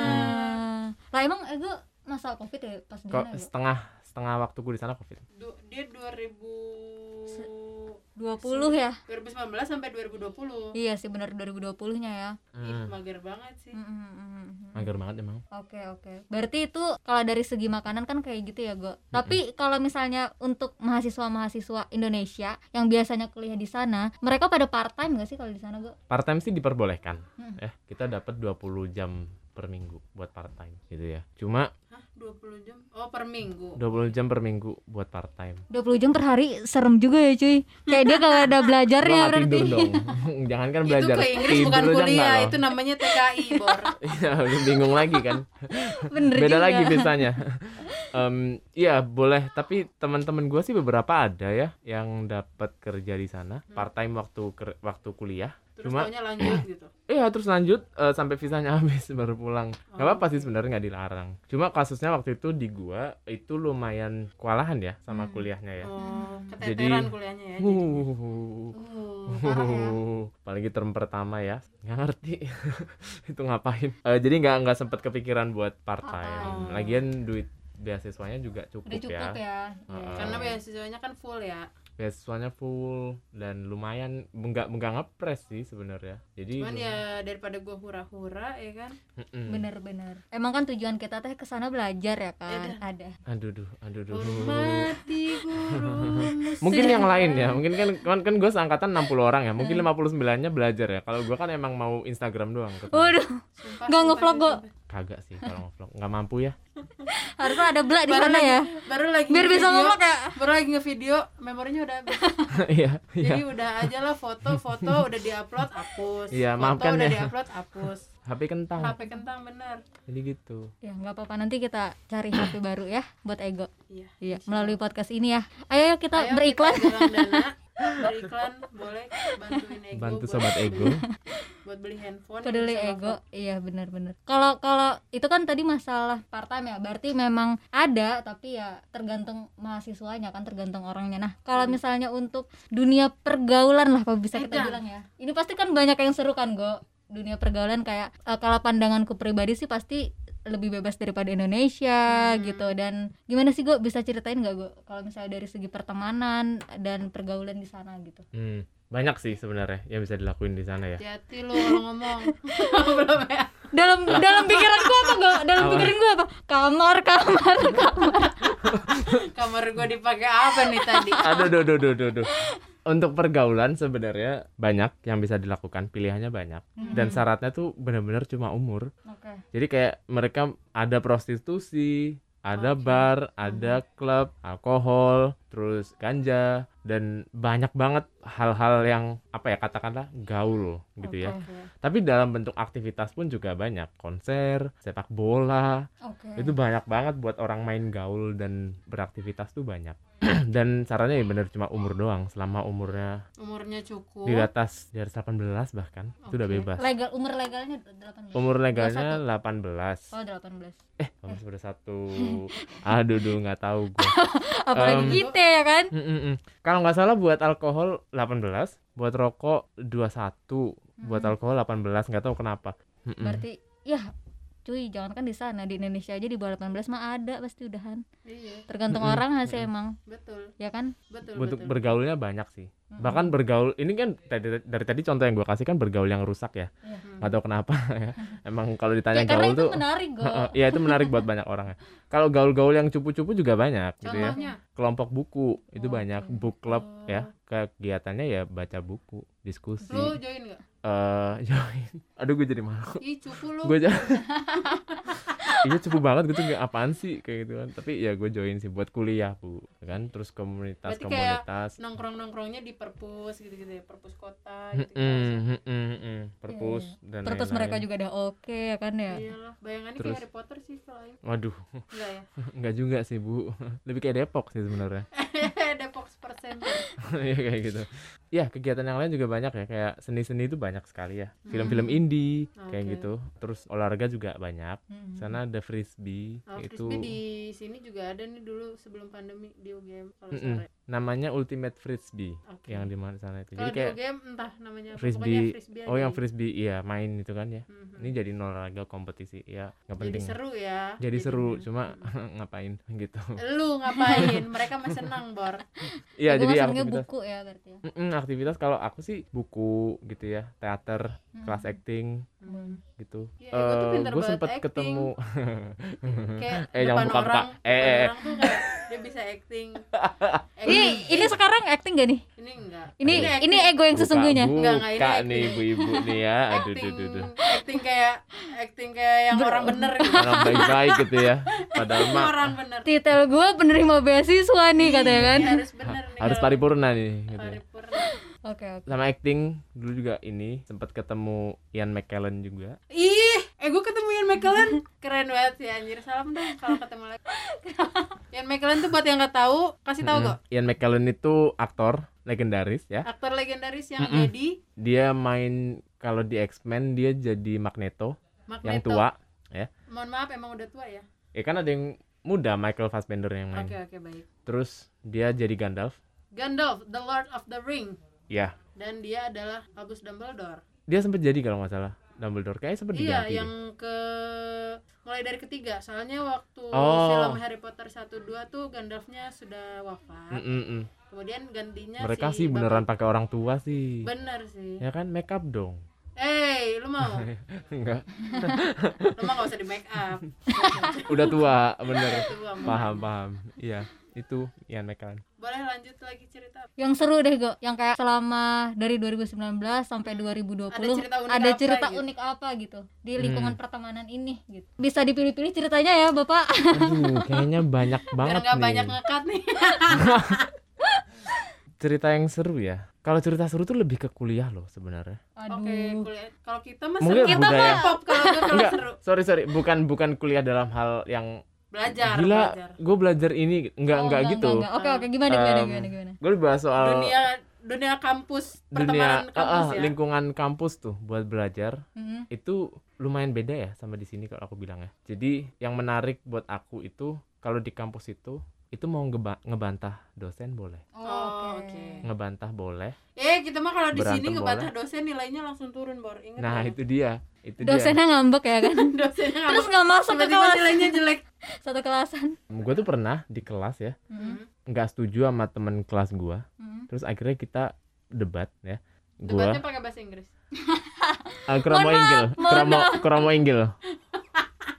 Lah emang ego masa covid ya pas di sana Ego? setengah setengah waktuku di sana covid Du- dia 2000 20 ya? 2019 sampai 2020 Iya sih benar 2020-nya ya. Ih, Hmm. mager banget sih Mm, mm, mm, mm. mager banget emang Oke oke. Berarti itu kalau dari segi makanan kan kayak gitu ya, Go. Tapi kalau misalnya untuk mahasiswa-mahasiswa Indonesia yang biasanya kuliah di sana, mereka pada part time gak sih kalau di sana, Go? part time sih diperbolehkan Hmm. ya kita dapat 20 jam per minggu buat part time gitu ya. Cuma Hah, 20 jam? Oh per minggu. 20 jam per minggu buat part time 20 jam per hari serem juga ya, cuy. Kayak dia kalau ada belajarnya Gua nggak berarti. tidur dong. Jangan kan itu belajar ke Inggris tidur bukan aja kuliah enggak itu namanya TKI bor. Iya, bingung lagi kan. Bener beda juga. lagi biasanya Em, iya boleh. Tapi teman-teman gue sih beberapa ada ya yang dapat kerja di sana. Part time waktu ker- waktu kuliah terus Cuma- taunya lanjut gitu Iya terus lanjut eh, sampai visanya habis baru pulang. Gak Oh, apa-apa sih sebenarnya nggak dilarang. Cuma kasusnya waktu itu di gua itu lumayan kewalahan ya sama Hmm. kuliahnya ya. oh Jadi- kuliahnya ya. Uh, Uh, ya. apalagi term pertama ya nggak ngerti itu ngapain Eh, jadi nggak nggak sempet kepikiran buat part time Oh. lagian duit beasiswanya juga cukup, Udah cukup ya ya. Heeh. karena beasiswanya kan full ya beasiswanya full dan lumayan nggak nggak ngepres sih sebenarnya jadi cuman ya daripada gua hura-hura ya kan Mm-mm. Bener-bener. Emang kan tujuan kita teh ke sana belajar ya kan? Iya Ada. aduh duh aduh duh hormati guru mungkin yang lain ya mungkin kan kan, kan gue seangkatan 60 orang ya mungkin Hmm. 59 nya belajar ya kalau gue kan emang mau Instagram doang. Waduh, Nggak ngevlog, sumpah. kagak sih kalau ngevlog nggak mampu ya harusnya ada belak di Baru sana lagi- ya. baru lagi Biar bisa ngomong kayak baru lagi ngevideo memorinya udah habis. Iya iya. Jadi udah aja lah foto foto udah diupload hapus. Iya, foto udah ya. diupload hapus. HP kentang. HP kentang bener. Jadi gitu. Ya nggak apa-apa. Nanti kita cari HP baru ya buat ego. iya. Iya, melalui podcast ini ya. Ayo kita Ayo beriklan. kita beriklan boleh bantuin ego bantu buat sobat beli- ego buat beli handphone Peduli ego, ngevlog. iya benar-benar. Kalau kalau itu kan tadi masalah part time ya, berarti memang ada tapi ya tergantung mahasiswanya kan tergantung orangnya. Nah, kalau Hmm. misalnya untuk dunia pergaulan lah kalau bisa kita bilang ya. Ini pasti kan banyak yang seru kan, Go. Dunia pergaulan kayak eh, kalau pandanganku pribadi sih pasti lebih bebas daripada Indonesia Hmm. gitu. Dan gimana sih Go? Bisa ceritain nggak Go? Kalau misalnya dari segi pertemanan dan pergaulan di sana gitu. Hmm, banyak sih sebenarnya yang bisa dilakuin di sana ya. Hati-hati lu kalau ngomong. Belum ya. Dalam dalam pikiran gua apa gak dalam Apa? pikiran gua apa? Kamar kamar. Kamar gua dipakai apa nih tadi? Aduh duh, duh, duh, duh, duh. Untuk pergaulan sebenarnya banyak yang bisa dilakukan pilihannya banyak. Dan syaratnya tuh benar-benar cuma umur. Oke. Jadi kayak mereka ada prostitusi, ada Oke. bar, ada klub, alkohol, terus ganja dan banyak banget hal-hal yang apa ya katakanlah gaul gitu ya. Oke. Tapi dalam bentuk aktivitas pun juga banyak, konser, sepak bola. oke Itu banyak banget buat orang main gaul dan beraktivitas tuh banyak. dan sarannya ya bener cuma umur doang, selama umurnya umurnya cukup di atas di atas 18 bahkan itu udah bebas. legal umur legalnya 18 Umur legalnya 18. oh 18 Eh, kamu sudah satu. Aduh, duh, nggak tahu gue. apalagi Em, kita ya kan Kalau nggak salah buat alkohol 18, buat rokok 21, buat Hmm. alkohol 18, nggak tahu kenapa. Berarti ya cuy jangan kan di sana di Indonesia aja di bawah 18 mah ada pasti udahan iya tergantung Mm-mm, orang sih emang betul ya kan betul betul bergaulnya banyak sih. Mm-mm. Bahkan bergaul ini kan dari, dari tadi contoh yang gue kasih kan bergaul yang rusak ya. Iya. Hmm. Kenapa ya. Emang kalau ditanya ya karena gaul itu tuh menarik Iya itu menarik buat banyak orang ya. Kalau gaul-gaul yang cupu-cupu juga banyak gitu ya. contohnya Kelompok buku itu Oke. banyak, book club Oh. ya. Kegiatannya ya baca buku, diskusi. lu join nggak eh join. Aduh gue jadi malu. ih cupu lu Gue iya cukup banget gitu nggak apaan sih kayak gitu kan. Tapi ya gue join sih buat kuliah bu, kan. Terus komunitas Berarti kayak komunitas. nongkrong nongkrongnya di perpus gitu gitu ya perpus kota gitu, Mm-mm, mm-mm, mm. Perpus dan Perpus lain-lain. mereka juga udah oke ya kan ya iyalah bayangannya Terus. kayak Harry Potter sih Aing. Waduh, enggak ya nggak juga sih bu. Lebih kayak Depok sih sebenarnya. Depok persen Iya kayak gitu. Ya kegiatan yang lain juga banyak ya kayak seni-seni itu banyak sekali ya. Film-film Hmm. indie kayak Oke. gitu. Terus olahraga juga banyak. Mm-mm. Sana ada frisbee Oh, itu. frisbee di sini juga ada nih dulu sebelum pandemi di UGM kalau sore namanya Ultimate Frisbee Oke. yang di mana sana itu. Jadi di kayak game entah namanya frisbee, pokoknya frisbee oh yang frisbee iya main itu kan ya. Mhm. Ini jadi olahraga kompetisi ya nggak jadi penting. seru ya. Jadi seru, jadinya. cuma Mhm. ngapain gitu. lu ngapain? Mereka mah senang, Bor. Iya, jadi aktivitas buku ya berarti ya Mm-mm, aktivitas kalau aku sih buku gitu ya, teater, kelas Hmm. acting Hmm. gitu. Iya, tuh pinter gue sempet acting. ketemu Kayak eh depan buka-buka. orang, Eh, depan eh, eh. orang tuh kayak dia bisa acting. ini ini sekarang acting gak nih ini enggak. ini acting. ini ego yang Buka- sesungguhnya Enggak, enggak, ini Buka acting. nih ibu-ibu nih ya. Aduh, acting, duh, duh, duh. acting kayak acting kayak yang Ber- orang bener gitu. Orang baik-baik gitu ya. Padahal mah orang bener. titel gue penerima beasiswa nih katanya kan Iya, harus bener nih. harus paripurna nih gitu. ya. paripurna. Oke oke Sama acting dulu juga ini sempat ketemu Ian McKellen juga. Ih, eh gue ketemu Ian McKellen keren banget sih anjir. Salam dong kalau ketemu lagi. Ian McKellen tuh buat yang nggak tahu, kasih tahu Mm-mm. kok. Ian McKellen itu aktor legendaris ya. Aktor legendaris yang Mm-mm. jadi Dia main kalau di X-Men dia jadi Magneto, Magneto. yang tua. Mohon maaf emang udah tua ya. Ya kan ada yang muda Michael Fassbender yang main. Oke oke baik. Terus dia jadi Gandalf. Gandalf, The Lord of the Ring. Ya, Dan dia adalah Albus Dumbledore. dia sempat jadi kalau nggak salah Dumbledore. Kayaknya sempat Iya, diganti. deh. yang ke mulai dari ketiga. Soalnya waktu Oh. film Harry Potter 1 2 tuh Gandalfnya sudah wafat. Mm-mm-mm. Kemudian gantinya Mereka si sih beneran bapak- pakai orang tua sih. Bener sih. Ya kan make up dong. Eh, lu mau? Enggak. lu mah gak usah di make up. Udah tua, bener. Tua, mau. Paham, paham. Iya, itu Ian McKellen. Boleh lanjut lagi cerita. yang seru deh go yang kayak selama dari 2019 sampai 2020 Ada cerita unik ada apa cerita gitu? unik apa gitu di Hmm. lingkungan pertemanan ini gitu bisa dipilih-pilih ceritanya ya bapak Aduh, kayaknya banyak Biar banget nih. banyak ngekat nih. Cerita yang seru ya. Kalau cerita seru tuh lebih ke kuliah loh sebenarnya. aduh Oke, kuliah. Kalau kita mah. Kita budaya. mah pop kalau Enggak, seru. sorry sorry, bukan bukan kuliah dalam hal yang Belajar, gila. belajar. Gue belajar ini, enggak Oh, enggak gitu. enggak. oke oke gimana gimana Em, gimana gimana Gue bahas soal Dunia dunia kampus, dunia pertemanan ah, kampus ah, ya. lingkungan kampus tuh buat belajar Mm-mm. itu lumayan beda ya sama di sini kalau aku bilang ya. Jadi yang menarik buat aku itu kalau di kampus itu itu mau ngeba- ngebantah dosen boleh, Oh, oke oke. ngebantah boleh. Eh, kita mah kalau di sini ngebantah dosen nilainya langsung turun, Bor. Ingat Nah ya? itu dia, itu dia. dosennya ngambek ya kan dosennya nggak terus nggak masuk ke kelas nilainya jelek. satu kelasan Gue tuh pernah di kelas ya Mm-mm. nggak setuju sama temen kelas gua. Mm-mm. Terus akhirnya kita debat ya. Debatnya Gua pakai bahasa Inggris. uh, kromo inggil, kromo kromo inggil.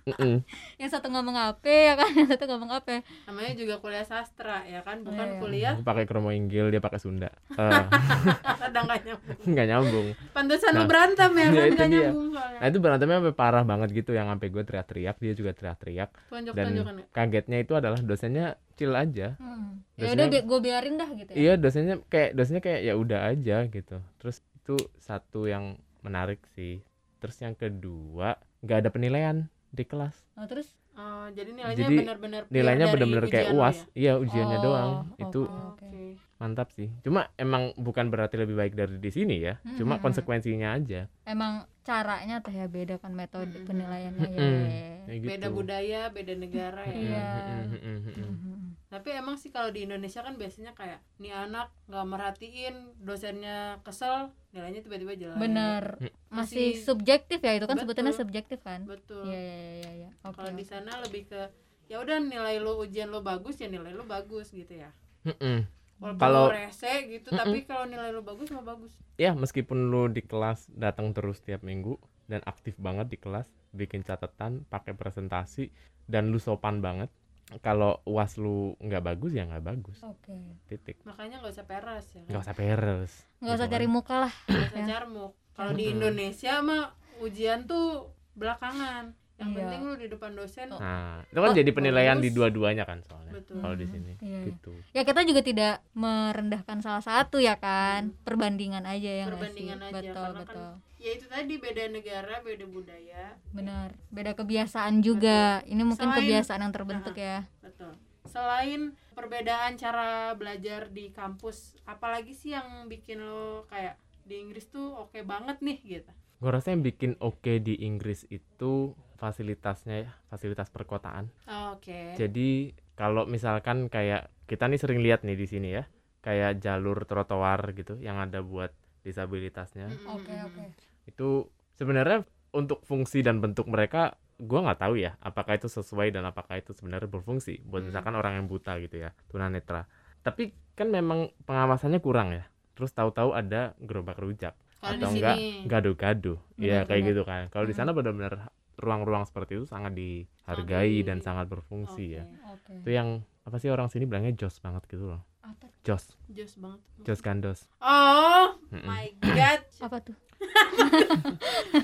Mm-mm. yang satu ngomong apa ya kan yang satu ngomong apa Namanya juga kuliah sastra ya kan, bukan Iya. kuliah pakai kromo inggil, dia pakai Sunda. Eh, kadang nggak nyambung. nggak nyambung. Pantesan lu Nah, berantem ya iya, kan itu nggak nyambung soalnya. Nah itu berantemnya sampai parah banget gitu yang sampai gue teriak-teriak, dia juga teriak-teriak. Dan ya. kagetnya itu adalah dosennya chill aja. Hmm. ya udah gue biarin dah gitu ya Iya dosennya kayak dosennya kayak ya udah aja gitu. Terus itu satu yang menarik sih. Terus yang kedua nggak ada penilaian di kelas. Nah, terus Oh, jadi nilainya Jadi, benar-benar pure Nilainya dari bener-bener kayak uas. ya? Iya ujiannya Oh, doang. oke. Itu Oke. mantap sih. Cuma emang bukan berarti lebih baik dari di sini ya. Cuma Mm-mm. konsekuensinya aja. emang caranya teh ya beda kan metode Mm-mm. penilaiannya ya, Mm-mm. ya, ya. Kayak gitu. Beda budaya, beda negara ya. Iya. Mm-mm. Mhm. Tapi emang sih kalau di Indonesia kan biasanya kayak nih anak nggak merhatiin dosennya kesel, nilainya tiba-tiba jelek. bener masih Masih- subjektif ya itu kan Betul. sebutannya subjektif kan Betul. iya iya iya iya oke Kalau di oke. sana lebih ke ya udah nilai lo ujian lo bagus ya nilai lo bagus gitu ya. Mm-mm. Walaupun Kalau- rese gitu, tapi kalau nilai lo bagus mah bagus. Ya meskipun lu di kelas datang terus tiap minggu dan aktif banget di kelas, bikin catatan, pakai presentasi dan lu sopan banget. Kalau uas lu nggak bagus ya nggak bagus. oke Titik. Makanya nggak usah peras ya. Nggak usah peres. nggak usah Gitu cari kan. muka lah Nggak usah Ya. carmuk. Kalau di. Indonesia mah ujian tuh belakangan. Yang Iya. penting lu di depan dosen. Oh. Nah, itu kan Oh, jadi penilaian di bagus. dua-duanya kan soalnya. Betul. Kalau di sini Iya, iya. gitu. ya kita juga tidak merendahkan salah satu ya kan perbandingan aja ya Hmm. Perbandingan sih? aja, betul karena kan betul Ya itu tadi beda negara, beda budaya. benar beda kebiasaan juga ini mungkin Selain- kebiasaan yang terbentuk ya Betul. Selain perbedaan cara belajar di kampus, apalagi sih yang bikin lo kayak di Inggris tuh oke banget nih gitu. Gue rasa yang bikin oke di Inggris itu fasilitasnya ya, fasilitas perkotaan. Oke. Jadi kalau misalkan kayak kita nih sering lihat nih di sini ya, kayak jalur trotoar gitu yang ada buat disabilitasnya oke oke itu sebenarnya untuk fungsi dan bentuk mereka gua nggak tahu ya apakah itu sesuai dan apakah itu sebenarnya berfungsi buat Hmm. misalkan orang yang buta gitu ya tunanetra. Tapi kan memang pengawasannya kurang ya terus tahu-tahu ada gerobak rujak Kalau atau di enggak gado-gado. Ya kayak gitu kan. Kalau di Hmm. sana benar-benar ruang-ruang seperti itu sangat dihargai di- dan sangat berfungsi ya. Oke. oke. Itu yang apa sih orang sini bilangnya jos banget gitu loh apa jos Jos banget. jos gandos Oh my god. apa tuh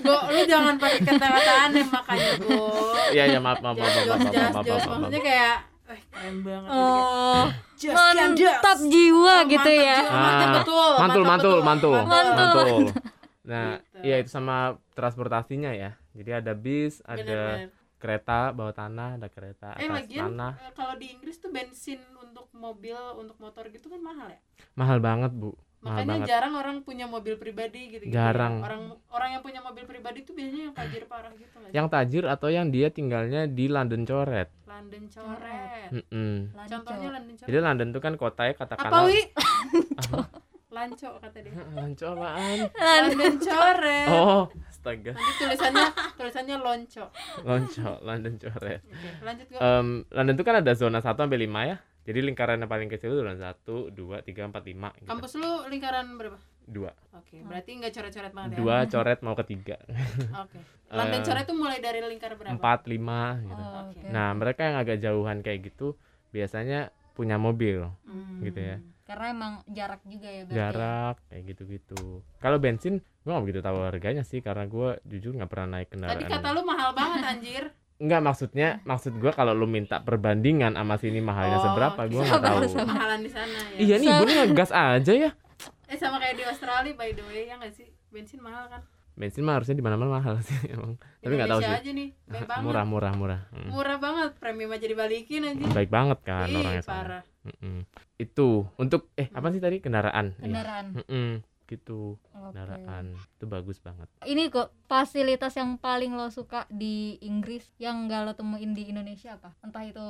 Go, lu jangan pakai kata-kata aneh makanya go. iya iya maaf maaf maaf maaf maaf maaf, maaf, Maksudnya kayak, eh keren banget. gitu, oh Jos, jos. mantap jiwa Oh, gitu mantap ya jiwa, Mantap Ah, betul. mantul mantap mantul betul, mantul Mantul. mantul nah Gitu. iya itu sama transportasinya ya jadi ada bis ada Bener-bener. kereta bawah tanah ada kereta Eh atas lagian tanah eh, kalau di Inggris tuh bensin untuk mobil, untuk motor gitu kan mahal ya. mahal banget bu mahal Makanya banget jarang orang punya mobil pribadi gitu. Jarang. Orang orang yang punya mobil pribadi tuh biasanya yang tajir parah gitu sih? yang tajir atau yang dia tinggalnya di London coret London coret. Mm-mm. Contohnya London coret. jadi London tuh kan kotanya Apa katakanlah wi? Lanco kata dia. lanco apaan London coret. oh astaga Nanti tulisannya tulisannya lonco. lonco London coret Oke, lanjut gua. Em, London tuh kan ada zona 1 sampai 5 ya jadi lingkaran yang paling kecil itu zona 1, 2, 3, 4, 5 gitu. Kampus lu lingkaran berapa? dua Oke, berarti nggak coret-coret banget ya. dua coret mau ke tiga Oke. London Eh, coret tuh mulai dari lingkar berapa? empat lima gitu Oh, Oke. oke. nah mereka yang agak jauhan kayak gitu biasanya punya mobil Hmm. gitu ya. karena emang jarak juga ya berarti ya? jarak kayak gitu gitu kalau bensin gua nggak begitu tahu harganya sih karena gua jujur nggak pernah naik Tadi kendaraan kata lu mahal banget anjir. Enggak maksudnya maksud gua kalau lu minta perbandingan sama sini mahalnya Oh, seberapa gua nggak tahu. Mahalan di sana ya. iya nih ibu nih ngegas aja ya Eh sama kayak di Australia by the way ya nggak sih? Bensin mahal kan? bensin mah harusnya di mana-mana mahal sih emang tapi nggak tahu Indonesia sih aja nih, baik banget. murah murah murah Mm. Murah banget, premium aja dibalikin anjir. baik banget kan Ih, orangnya parah. Mm-mm. itu untuk eh apa sih tadi kendaraan Iya. kendaraan Mm-mm. Gitu kendaraan itu bagus banget ini kok fasilitas yang paling lo suka di Inggris yang gak lo temuin di Indonesia apa entah itu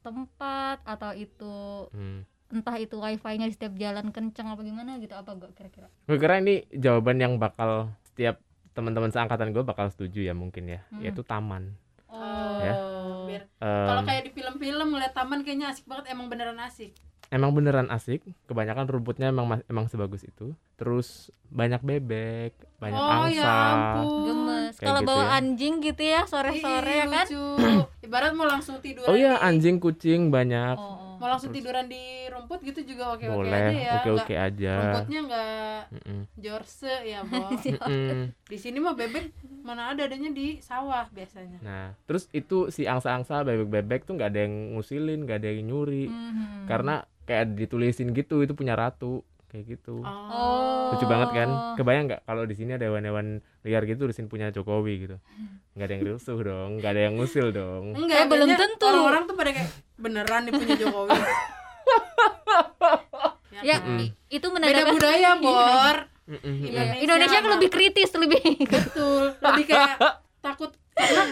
tempat atau itu Hmm. entah itu wifi-nya di setiap jalan kencang apa gimana gitu apa gue kira-kira gue kira ini jawaban yang bakal setiap teman-teman seangkatan gue bakal setuju ya mungkin ya Hmm. yaitu taman Oh, Ya. Em, kalau kayak di film-film ngeliat taman kayaknya asik banget, emang beneran asik. Emang beneran asik kebanyakan rumputnya emang emang sebagus itu terus banyak bebek banyak oh angsa ya ampun. gemes Kayak kalau gitu bawa ya. anjing gitu ya sore-sore Ih, ya kan lucu. Ibarat mau langsung tiduran oh iya di- anjing kucing banyak oh, oh. mau langsung tiduran di rumput gitu juga oke oke boleh aja ya oke oke aja rumputnya nggak Mm-mm. jorse ya bos Mm-mm. di sini mah bebek mana ada adanya di sawah biasanya nah terus itu si angsa-angsa bebek-bebek tuh nggak ada yang ngusilin nggak ada yang nyuri Mhm. karena kayak ditulisin gitu itu punya ratu kayak gitu. Oh. Lucu banget kan? Kebayang nggak kalau di sini ada hewan-hewan liar gitu tulisin punya Jokowi gitu? Nggak ada yang rusuh dong nggak ada yang ngusil dong. Enggak Eh, belum tentu. orang-orang tuh pada kayak beneran nih punya Jokowi. Ya kan? i- itu beda menandakan budaya bor. Mm-mm. Iya, Indonesia Indonesia kan lebih kritis lebih. Betul. Lebih kayak takut. Karena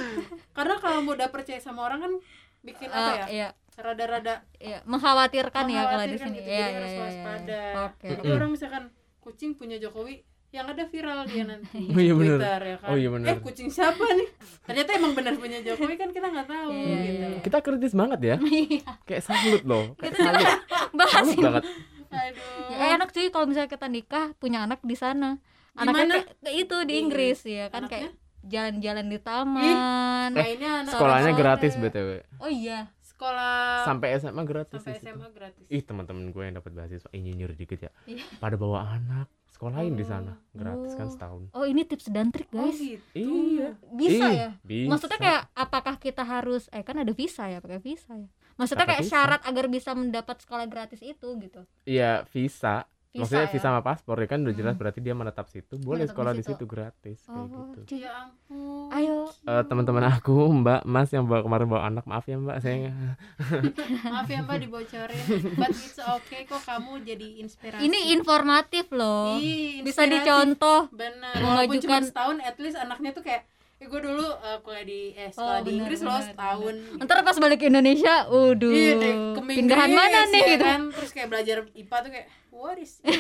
karena kalau mau udah percaya sama orang kan bikin apa Eh, ya iya rada-rada iya mengkhawatirkan ya kalau di mengkhawatirkan sini gitu, iya iya harus iya, iya. waspada. oke Tapi Mm-mm. orang misalkan kucing punya Jokowi yang ada viral dia nanti Oh iya bener. Twitter ya kan. Oh iya bener. Eh kucing siapa nih? Ternyata emang benar punya Jokowi kan kita nggak tahu Iya, gitu. iya. kita kritis banget ya Iya. kayak salut loh kayak salut salut banget Aduh. Ya, enak cuy kalau misalnya kita nikah punya anak di sana anaknya mana? kayak, kayak itu di Di Inggris ya kan Anaknya? kayak jalan-jalan di taman Mainnya anak sekolahnya SMP. gratis btw oh iya Sekolah sampai SMA gratis sampai di. SMA gratis. ih teman-teman gue yang dapat beasiswa insinyur dikit ya Iya. pada bawa anak sekolahin di Oh. sana gratis kan Oh. setahun oh ini tips dan trik Oh guys gitu. iya bisa Ih, ya bisa. maksudnya kayak apakah kita harus eh kan ada visa ya pakai visa ya maksudnya Pakai kayak visa. syarat agar bisa mendapat sekolah gratis itu gitu iya visa visa maksudnya ya? visa sama paspor ya kan udah jelas Hmm. berarti dia menetap situ boleh Menetap sekolah di di situ. situ gratis kayak oh gitu cuy. Ya ampun. ayo Eh, teman-teman aku mbak mas yang bawa kemarin bawa anak maaf ya mbak saya Maaf ya Mbak dibocorin. But it's okay kok kamu jadi inspirasi. ini informatif loh Ih, bisa inspiratif. dicontoh Benar. Cuma setahun, at least anaknya tuh kayak eh gue dulu eh, kuliah di eh sekolah Oh, di bener, Inggris loh bener, setahun Ntar pas balik ke Indonesia, waduh, Iya, pindahan Inggris, mana nih ya gitu. kan? terus kayak belajar IPA tuh kayak what is IPA?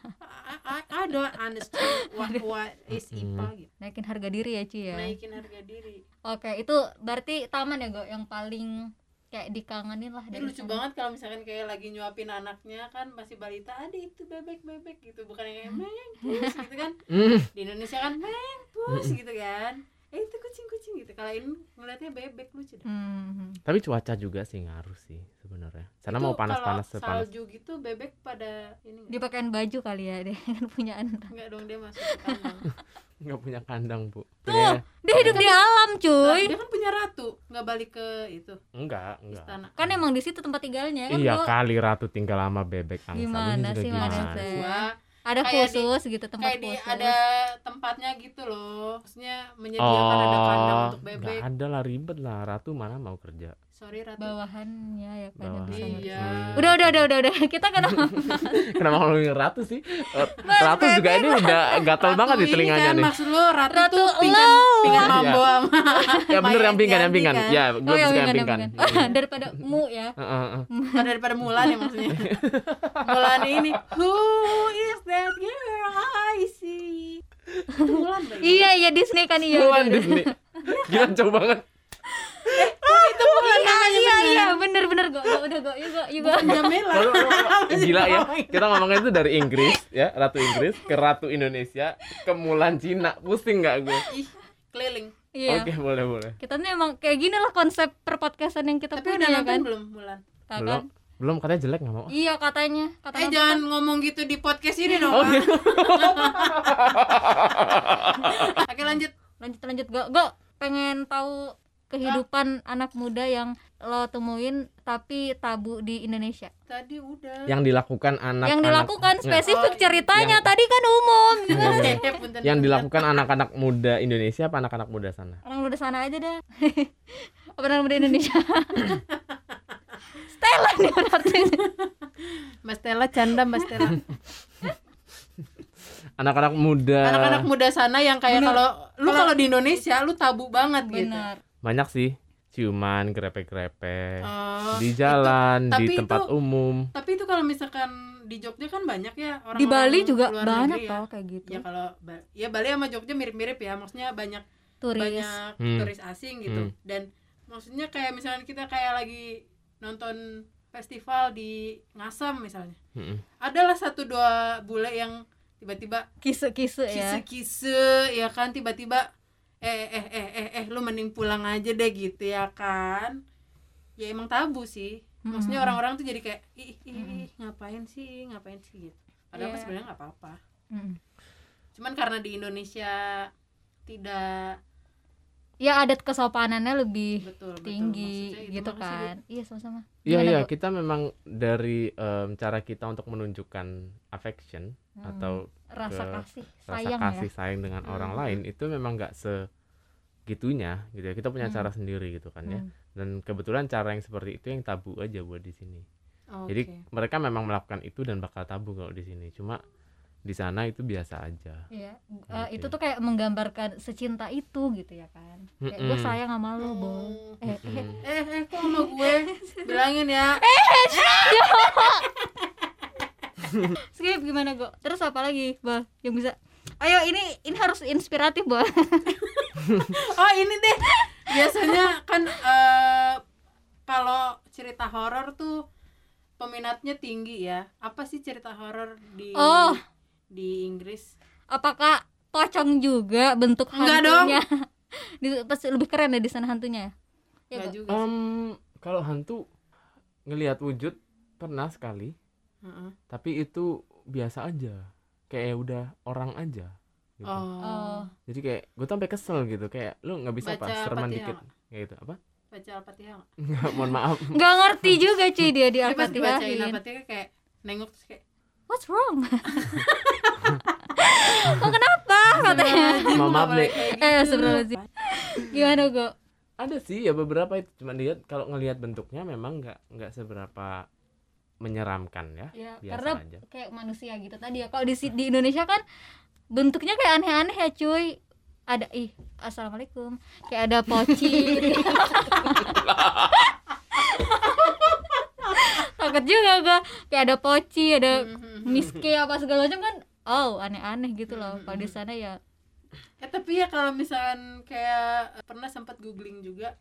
I, I, I don't understand what what is IPA gitu Naikin harga diri ya Ci ya. naikin harga diri Oke, itu berarti taman ya Go yang paling kayak dikangenin lah dari lucu sana. banget kalau misalkan kayak lagi nyuapin anaknya kan masih balita ada itu bebek bebek gitu bukan yang kayak meng pus gitu kan Hmm. di Indonesia kan meng pus gitu kan eh itu kucing kucing gitu kalau ini ngeliatnya bebek lucu dah Hmm. Tapi cuaca juga sih ngaruh sih sebenarnya. Sana Itu mau panas-panas kalau sepanas. salju gitu bebek pada ini nggak? Dipakein baju kali ya dia kan punya anak. enggak dong dia masuk ke kandang Nggak punya kandang, Bu. Tuh, dia hidup di alam, cuy. dia kan punya ratu nggak balik ke itu Enggak, enggak. istana Kan emang di situ tempat tinggalnya kan Iya kali ratu tinggal lama bebek angsa. Gimana sih, gimana? Gua Ada kayak di- khusus gitu tempat kayak di khusus. ada tempatnya gitu loh maksudnya menyediakan ada kandang untuk bebek Oh, nggak ada lah ribet lah. Ratu mana mau kerja? Sorry ratu bawahannya ya kan Bawahan. Iya. Udah, udah, udah, udah, udah. Kita kenapa? Kenapa ngomongin ratu sih? Eh, ratu juga ini udah gatal Ratu banget di telinganya kan, nih. maksud lu ratu, Ratu tuh pinggan lo. pinggan Iya. mambo sama Ya bener yang Maya pinggan, yang Estianti pinggan. kan. Ya, gue Oh, yang suka yang pinggan. Daripada mu ya. Heeh, heeh. Bukan daripada Mulan ya maksudnya Mulan ini who is that girl I see itu Mulan. Iya, iya Disney kan iya. Mulan udah. Disney. Gila jauh banget. Itu Mulan Iya, namanya iya, bener. iya, bener, bener, go, udah, yuk, go. bukan Jamila gila ya. Kita ngomongnya itu dari Inggris ya, ratu Inggris ke ratu Indonesia ke Mulan Cina. Pusing nggak gue? ih keliling Iya. Oke, boleh, boleh. Kita nih emang kayak gini lah konsep perpodcastan yang kita tapi punya udah ya kan. belum Mulan Nah, Belum. kan? Belum katanya jelek nggak mau. Iya katanya, kata eh jangan ngomong gitu di podcast ini dong Oh, gitu. oke lanjut lanjut lanjut go go pengen tahu kehidupan anak muda yang lo temuin tapi tabu di Indonesia tadi udah Yang dilakukan anak yang dilakukan Nggak. spesifik Oh, ceritanya yang- tadi kan umum gitu. Iya, punten, yang punten. dilakukan anak-anak muda Indonesia apa anak-anak muda sana? orang muda sana aja dah apa anak muda Indonesia Stella nih berarti Mbak Stella canda Mbak Stella Anak-anak muda anak-anak muda sana yang kayak Bener. kalau lu kalau di Indonesia lu tabu banget gitu benar banyak sih ciuman grepe-grepe Oh, di jalan tapi di tempat itu- umum tapi itu kalau misalkan di Jogja kan banyak ya orang di Bali juga banyak ya. tau kayak gitu ya kalau ya Bali sama Jogja mirip-mirip ya maksudnya banyak turis banyak Hmm. turis asing gitu Hmm. dan maksudnya kayak misalkan kita kayak lagi nonton festival di Ngasam misalnya Mm-mm. adalah satu dua bule yang tiba-tiba kisu-kisu ya kise-kise ya kan tiba-tiba eh eh eh eh eh lu mending pulang aja deh gitu ya kan ya emang tabu sih maksudnya Hmm. orang-orang tuh jadi kayak ih, ih, ih, ngapain sih ngapain sih gitu padahal Iya. sebenarnya nggak apa-apa Mm. cuman karena di Indonesia tidak ya adat kesopanannya lebih betul betul. tinggi Maksudnya itu gitu kan iya sama-sama Iya iya kita memang dari em, cara kita untuk menunjukkan affection Hmm. atau rasa ke kasih rasa sayang kasih ya sayang dengan Hmm. orang lain itu memang nggak segitunya gitu ya kita punya Hmm. cara sendiri gitu kan ya Hmm. dan kebetulan cara yang seperti itu yang tabu aja buat di sini Oke. jadi mereka memang melakukan itu dan bakal tabu kalau di sini cuma di sana itu biasa aja Iya, Oke. eh, itu tuh kayak menggambarkan secinta itu gitu ya kan. Kayak gue Mm-mm. sayang sama lo, Bo. Hmm. Eh, eh, Mm. eh eh kok sama gue bilangin ya skip gimana, Go? Terus apa lagi, Bo? Yang bisa Ayo ini ini harus inspiratif, Bo. oh ini deh biasanya kan eh, kalau cerita horor tuh peminatnya tinggi ya apa sih cerita horor di Oh. di Inggris Apakah pocong juga bentuk Enggak dong. hantunya? di, pasti lebih keren ya di sana hantunya. Ya, juga. Em, kalau hantu ngelihat wujud pernah sekali Heeh. tapi itu biasa aja kayak udah orang aja gitu. oh, Oh. jadi kayak gue tuh sampai kesel gitu kayak lu nggak bisa apa Baca sereman Al-Fatihah dikit kayak gitu apa baca al-fatihah nggak? Nggak, mohon maaf Nggak ngerti juga cuy dia di pas dibacain al-fatihah kayak nengok terus kayak What's wrong? oh, kenapa katanya? "Astagfirullahaladzim, Maaf, Dek." kayak Eh, gitu." astagfirullahaladzim. Gimana, Go? ada sih ya beberapa itu cuma lihat kalau ngelihat bentuknya memang nggak nggak seberapa menyeramkan ya Ya, biasa karena aja kayak manusia gitu tadi ya. Kalau di di Indonesia kan bentuknya kayak aneh-aneh ya, cuy. ada ih assalamualaikum kayak ada poci takut juga gua kayak ada poci ada Mhm. miske apa segala macam kan oh aneh-aneh gitu loh kalau di Mhm. sana ya Ya tapi ya kalau misalkan kayak eh, pernah sempat googling juga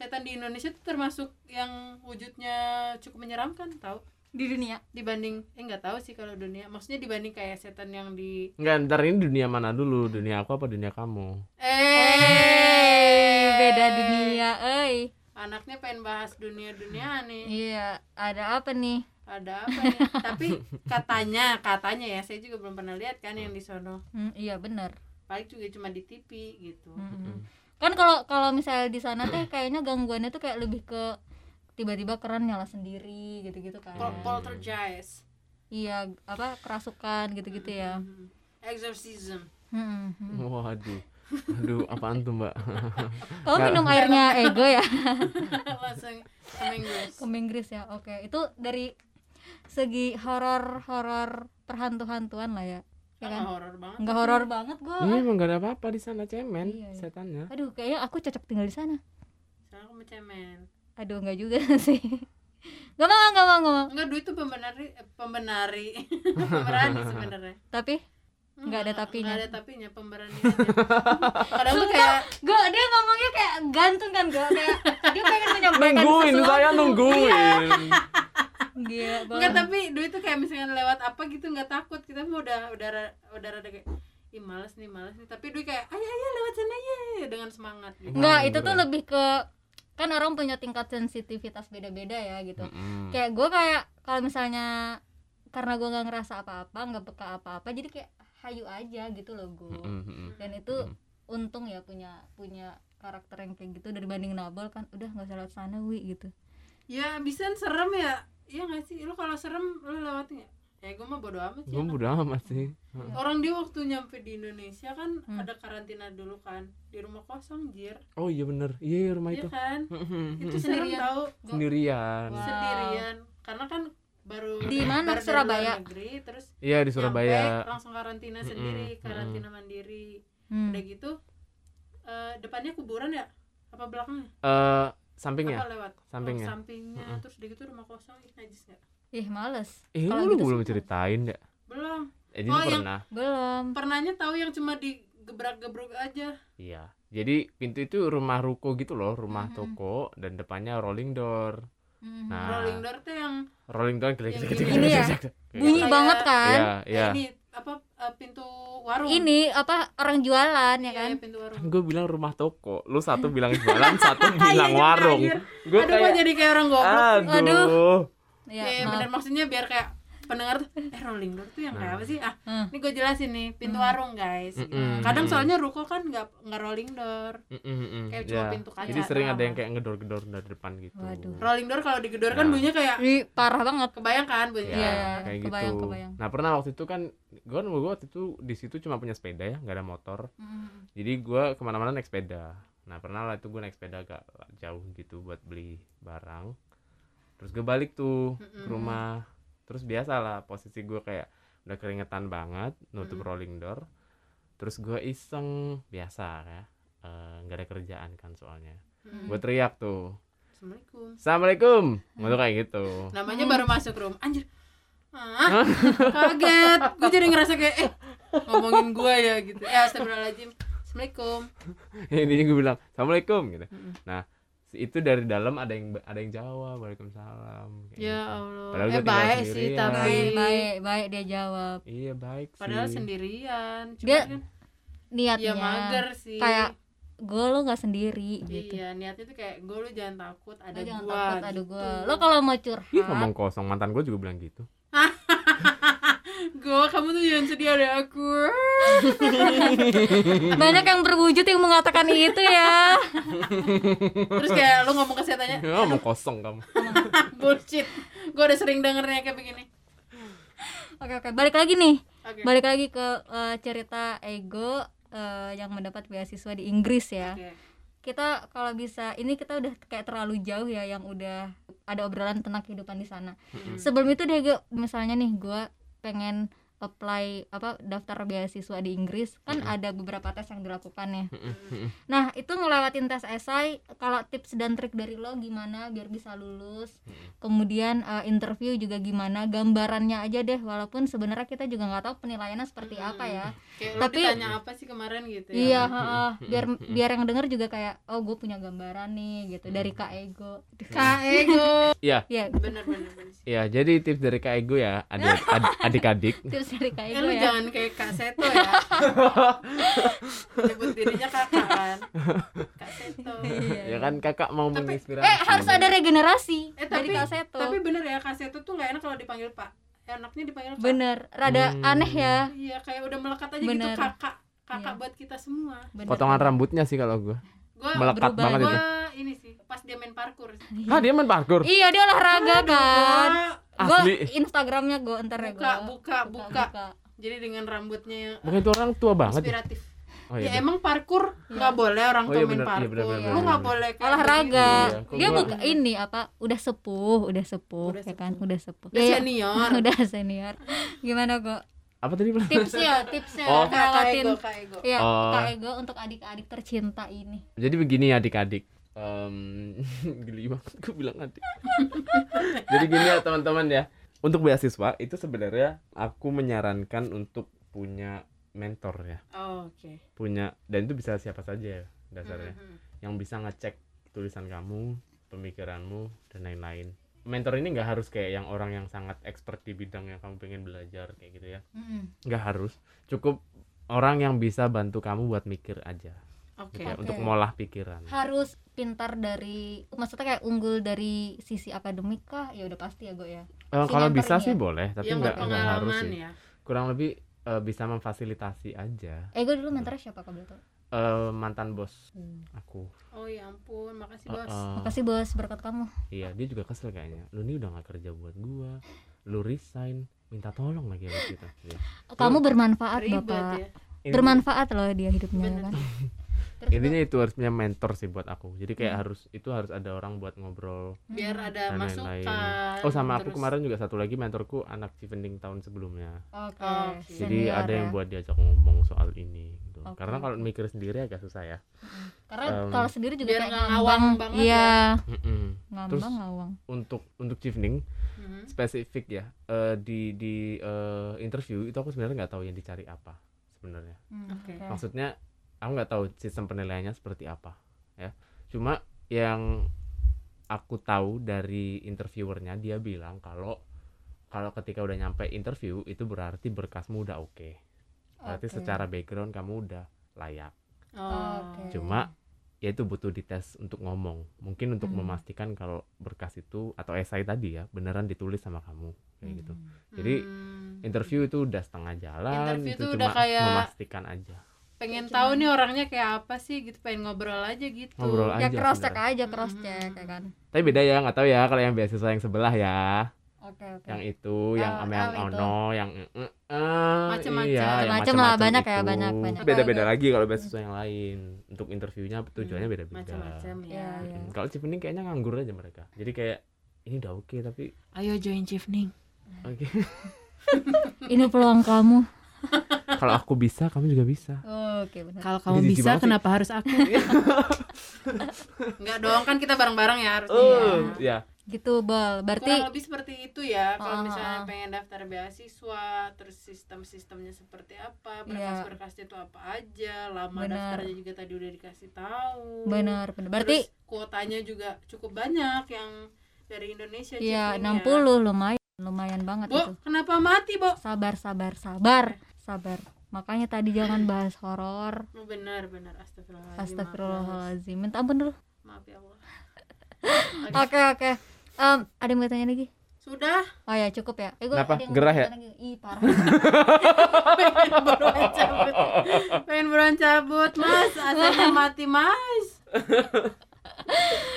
setan di Indonesia tuh termasuk yang wujudnya cukup menyeramkan tahu di dunia? Dibanding eh nggak tahu sih kalau dunia. Maksudnya dibanding kayak setan yang di Enggak, ntar ini dunia mana dulu? Dunia aku apa dunia kamu? eh. Beda dunia eh anaknya pengen bahas dunia dunia nih. Iya ada apa nih? Ada apa nih tapi katanya katanya ya saya juga belum pernah lihat kan yang di sono. Hmm, iya bener. Paling juga cuma di TV gitu. Mm-mm. Kan kalau kalau misalnya di sana teh kayaknya gangguannya tuh kayak lebih ke tiba-tiba keran nyala sendiri gitu-gitu kan. Pol- poltergeist. Iya apa kerasukan gitu-gitu ya. Mhm. exorcism. Hmm, hmm. Waduh. Aduh, apaan tuh, Mbak? kamu minum airnya ego ya? Langsung ke Inggris. Ke Inggris ya oke. Itu dari segi horor horor perhantu-hantuan lah ya ya kan kan? horor banget nggak horor banget gua. Ini emang gak ada apa-apa di sana, cemen Iya, iya. setannya. aduh kayaknya aku cocok tinggal di sana. Soalnya aku cemen. Aduh nggak juga sih. Nggak mau nggak mau nggak mau. Enggak duit tuh pembenari eh, pembenari pemberani sebenarnya. Tapi? Nggak ada tapinya. nggak ada tapinya pemberani kadang tuh kayak gue dia ngomongnya kayak gantung kan gue kayak dia pengen menyampaikan Nungguin, sesuatu. saya nungguin. Gila enggak banget tapi duit tuh kayak misalnya lewat apa gitu nggak takut kita mah udah udah ra- udah rada kayak ih males nih males nih tapi duit kayak ayo ayo lewat sana ya dengan semangat gitu Enggak, Hmm, itu tuh lebih ke kan orang punya tingkat sensitivitas beda-beda ya gitu. Mm-mm. Kayak gue kayak kalau misalnya karena gue nggak ngerasa apa-apa, nggak peka apa-apa, jadi kayak hayu aja gitu loh gue. Mm-mm, mm-mm. Dan itu Mm. untung ya punya punya karakter yang kayak gitu dibanding Nabol kan udah nggak usah lewat sana wi gitu. ya bisa serem ya iya nggak sih lu kalau serem lu lewatin ya ya gue mah bodo amat sih Gue bodo amat sih. Orang dia waktu nyampe di Indonesia kan Hmm. ada karantina dulu kan di rumah kosong jir Oh iya bener, iya iya, rumah iya itu. kan itu Sendirian. tahu Sendirian. Wow. sendirian karena kan baru Di mana? Surabaya? negeri terus Iya di nyampe, Surabaya. langsung karantina sendiri mm-mm. karantina mandiri Hmm. udah gitu eh, depannya kuburan ya apa belakangnya Eh sampingnya. apa lewat sampingnya. oh, sampingnya Mm-mm. terus udah gitu rumah kosong ih najis nggak Ih males. Eh Kalau lu gitu belum ceritain ya? belum Eh, Oh, yang- pernah. Belum. pernahnya tahu yang cuma digebrak-gebrok aja Iya. Jadi pintu itu rumah ruko gitu loh, rumah Mhm. toko dan depannya rolling door. Hmm. Nah, rolling door tuh yang rolling door gede Yang gede ini gede ya? gede. Bunyi banget kan? Iya, eh, iya. ini apa eh, pintu warung Ini apa orang jualan ya Iya, kan? pintu warung gue bilang rumah toko, lu satu bilang jualan, satu bilang Iya, warung. anjir. Gue aduh kok jadi kayak orang goblok aduh. Iya, Iya maaf. bener maksudnya biar kayak pendengar tuh eh rolling door tuh yang kayak Nah. apa sih ah Hmm. ini gue jelasin nih pintu warung guys Mm-mm. kadang soalnya ruko kan nggak nggak rolling door Mm, mm, mm, Kayak cuma ya. pintu kaca Jadi sering ada yang kayak ngedor-gedor dari depan gitu. Waduh. rolling door kalau digedor kan Nah. bunyinya kayak parah banget. kebayang kan bunyinya Ya, Iya, kayak kebayang, gitu. kebayang. Nah pernah waktu itu kan, gue gue waktu itu di situ cuma punya sepeda ya, nggak ada motor. Hmm. Jadi gue ke mana-mana naik sepeda. Nah pernah lah itu gue naik sepeda agak jauh gitu buat beli barang. Terus gue balik tuh ke rumah. Terus biasa lah posisi gue kayak udah keringetan banget, nutup Mm. rolling door. Terus gue iseng biasa ya, eh, nggak ada kerjaan kan soalnya. Mm. Gue teriak tuh, assalamualaikum assalamualaikum, tuh kayak gitu. namanya baru masuk room anjir ah, kaget gue jadi ngerasa kayak eh ngomongin gue ya gitu ya astagfirullahaladzim assalamualaikum Ini gue bilang assalamualaikum gitu. Mm-mm. Nah itu dari dalam ada yang ada yang jawab waalaikumsalam. ya gitu. allah Padahal eh baik sih sendirian. tapi Baik, baik, baik dia jawab. Iya baik sih. padahal sendirian Cuma Dia- kan Niatnya ya mager sih kayak gue lo nggak sendiri gitu. iya niatnya tuh kayak gue lu jangan takut ada Lo jangan gua takut ada gitu. gue. Lo kalau mau Ih curhat, ngomong kosong mantan gue juga bilang gitu. gue kamu tuh jangan sedih ada aku banyak yang berwujud yang mengatakan itu ya. terus kayak lu ngomong ke setannya Ya, ngomong kosong kamu. bullshit gue udah sering dengernya kayak begini Oke oke, balik lagi nih. oke Balik lagi ke eh, cerita ego eh, yang mendapat beasiswa di Inggris ya. Oke. Kita kalau bisa, ini kita udah kayak terlalu jauh ya yang udah ada obrolan tentang kehidupan di sana. Mm. Sebelum itu deh gue misalnya nih gue pengen apply apa daftar beasiswa di Inggris kan Mm-mm. ada beberapa tes yang dilakukan ya Mm-mm, mm-mm. nah itu ngelewatin tes esai kalau tips dan trik dari lo gimana biar bisa lulus Mm-mm. kemudian eh, interview juga gimana gambarannya aja deh walaupun sebenarnya kita juga nggak tahu penilaiannya seperti Mm-mm. apa ya kayak Tapi- ditanya apa sih kemarin gitu ya? Iya Mm-mm. heeh. biar Mm-mm. biar yang denger juga kayak oh gue punya gambaran nih gitu. Dari kak ego. Kak ego. Iya, ya bener bener bener sih. iya. Jadi tips dari Kak Ego ya, adik, ad- adik-adik. tips dari kak Eh ego lu ya. jangan kayak Kak Seto ya. Nyebut dirinya kakak kan. Kak Seto. Iya, ya kan kakak mau Tapi- menginspirasi. eh harus ada regenerasi Eh dari tapi kak Seto. Tapi bener ya Kak Seto tuh gak enak kalau dipanggil pak Enaknya dipanggil kak bener rada Hmm. aneh ya Iya kayak udah melekat aja Bener. gitu kakak Kakak Iya. buat kita semua bener, Potongan rambutnya sih kalau gua. Gue Melekat berubah. banget gue itu. ini sih pas dia main parkour Ah, dia main parkour. iya dia olahraga kan Gua gue instagramnya gue ntar ya buka, gua. buka buka jadi dengan rambutnya yang Bukan itu orang tua banget. ya? inspiratif Oh ya iya. emang parkour nggak boleh orang Oh tua iya main bener, iya parkour bener, bener, lu nggak bener. boleh kayak olahraga Iya, dia gua- buka ini apa udah sepuh udah sepuh Udah ya kan sepuh. udah sepuh udah iya. senior udah senior gimana kok Apa tadi? Tipsnya tipsnya Oh. Ngelewatin ego kak ego ya Oh. kak ego untuk adik-adik tercinta ini Jadi begini adik-adik. Em, geli banget gue bilang adik. Jadi gini ya teman-teman ya. Untuk beasiswa itu sebenarnya aku menyarankan untuk punya mentor ya. Oh, oke Punya dan itu bisa siapa saja ya dasarnya. Mhm. Yang bisa ngecek tulisan kamu, pemikiranmu dan lain-lain. Mentor ini nggak harus kayak yang orang yang sangat expert di bidang yang kamu pengen belajar kayak gitu ya. Nggak harus. Cukup orang yang bisa bantu kamu buat mikir aja. oke gitu ya, Oke. Untuk ngolah pikiran. harus pintar dari maksudnya kayak unggul dari sisi akademik kah ya udah pasti ya gue ya Eh, kalau bisa sih ya? boleh, tapi nggak nggak harus sih. ya Kurang lebih eh, bisa memfasilitasi aja. eh gue dulu mentornya siapa kau betul Eh, mantan bos aku. oh ya ampun makasih bos eh, makasih bos berkat kamu iya, dia juga kesel kayaknya. Lu ini udah nggak kerja buat gua. Lu resign, minta tolong lagi sama kita. Iya. kamu bermanfaat ribet bapak ya Ini- bermanfaat loh dia hidupnya ya Bener. kan Terus Intinya itu harus punya mentor sih buat aku. Jadi kayak Hmm. harus itu harus ada orang buat ngobrol biar Hmm. ada dan masukan lain-lain. Oh sama aku terus- kemarin juga satu lagi mentorku anak Civending tahun sebelumnya. oke Oke. Jadi senior ada yang ya. buat diajak ngomong soal ini. Gitu. Oke, Karena kalau mikir sendiri agak susah ya. karena Em, kalau sendiri juga biar kayak nggak ngambang ngawang banget ya. iya Mm-mm. ngambang Terus- ngawang Untuk untuk Civending Mhm. spesifik ya eh, di di eh, interview itu aku sebenarnya nggak tahu yang dicari apa sebenarnya Hmm, Oke. maksudnya aku nggak tahu sistem penilaiannya seperti apa ya cuma yang aku tahu dari interviewernya dia bilang kalau kalau ketika udah nyampe interview itu berarti berkasmu udah oke berarti Oke. secara background kamu udah layak Oh. Oke. cuma ya itu butuh dites untuk ngomong mungkin untuk Hmm. memastikan kalau berkas itu atau esai tadi ya beneran ditulis sama kamu kayak gitu Hmm. jadi Hmm. interview itu udah setengah jalan Interview itu tuh cuma udah kayak- memastikan aja pengen Kayak tahu nih orangnya kayak apa sih gitu pengen ngobrol aja gitu. Ngobrol ya aja cross check aja cross Hmm. check ya kan. Tapi beda ya nggak tahu ya kalau yang beasiswa yang sebelah ya. Oke oke. Yang itu yang Oh, sama yang oh, itu. ono yang eh, eh, eh, Macem-macem. iya, yang Macem-macem lah, macem-macem banyak ya, itu. banyak, banyak. beda-beda lagi kalau beasiswa yang lain. Untuk interviewnya tujuannya Hmm, beda-beda. macam-macam ya. Iya, iya. Mm, kalau Cipening kayaknya nganggur aja mereka. Jadi kayak ini udah oke tapi ayo join Chifning oke. Ini peluang kamu kalau aku bisa kamu juga bisa oke benar kalau kamu jijik bisa sih. kenapa harus aku Enggak dong kan kita bareng-bareng ya harusnya oh ya. ya gitu bol berarti kurang lebih seperti itu ya kalau misalnya ah. pengen daftar beasiswa terus sistem-sistemnya seperti apa Iya. berkas-berkasnya itu apa aja lama Benar. daftarnya juga tadi udah dikasih tahu benar benar berarti terus kuotanya juga cukup banyak yang dari Indonesia ya Cifning 60 lumayan lumayan banget Bo, itu kenapa mati, Bo? sabar sabar sabar sabar makanya tadi jangan bahas horor Oh, benar, benar. Astagfirullahaladzim. astagfirullahaladzim minta ampun dulu Maaf ya Allah. oke oke Em, ada yang mau tanya lagi Sudah. oh ya cukup ya eh, gua Kenapa? Gerah ya? lagi. ih parah Pengen buruan cabut. Pengen buruan cabut, Mas. Aslinya mati, Mas.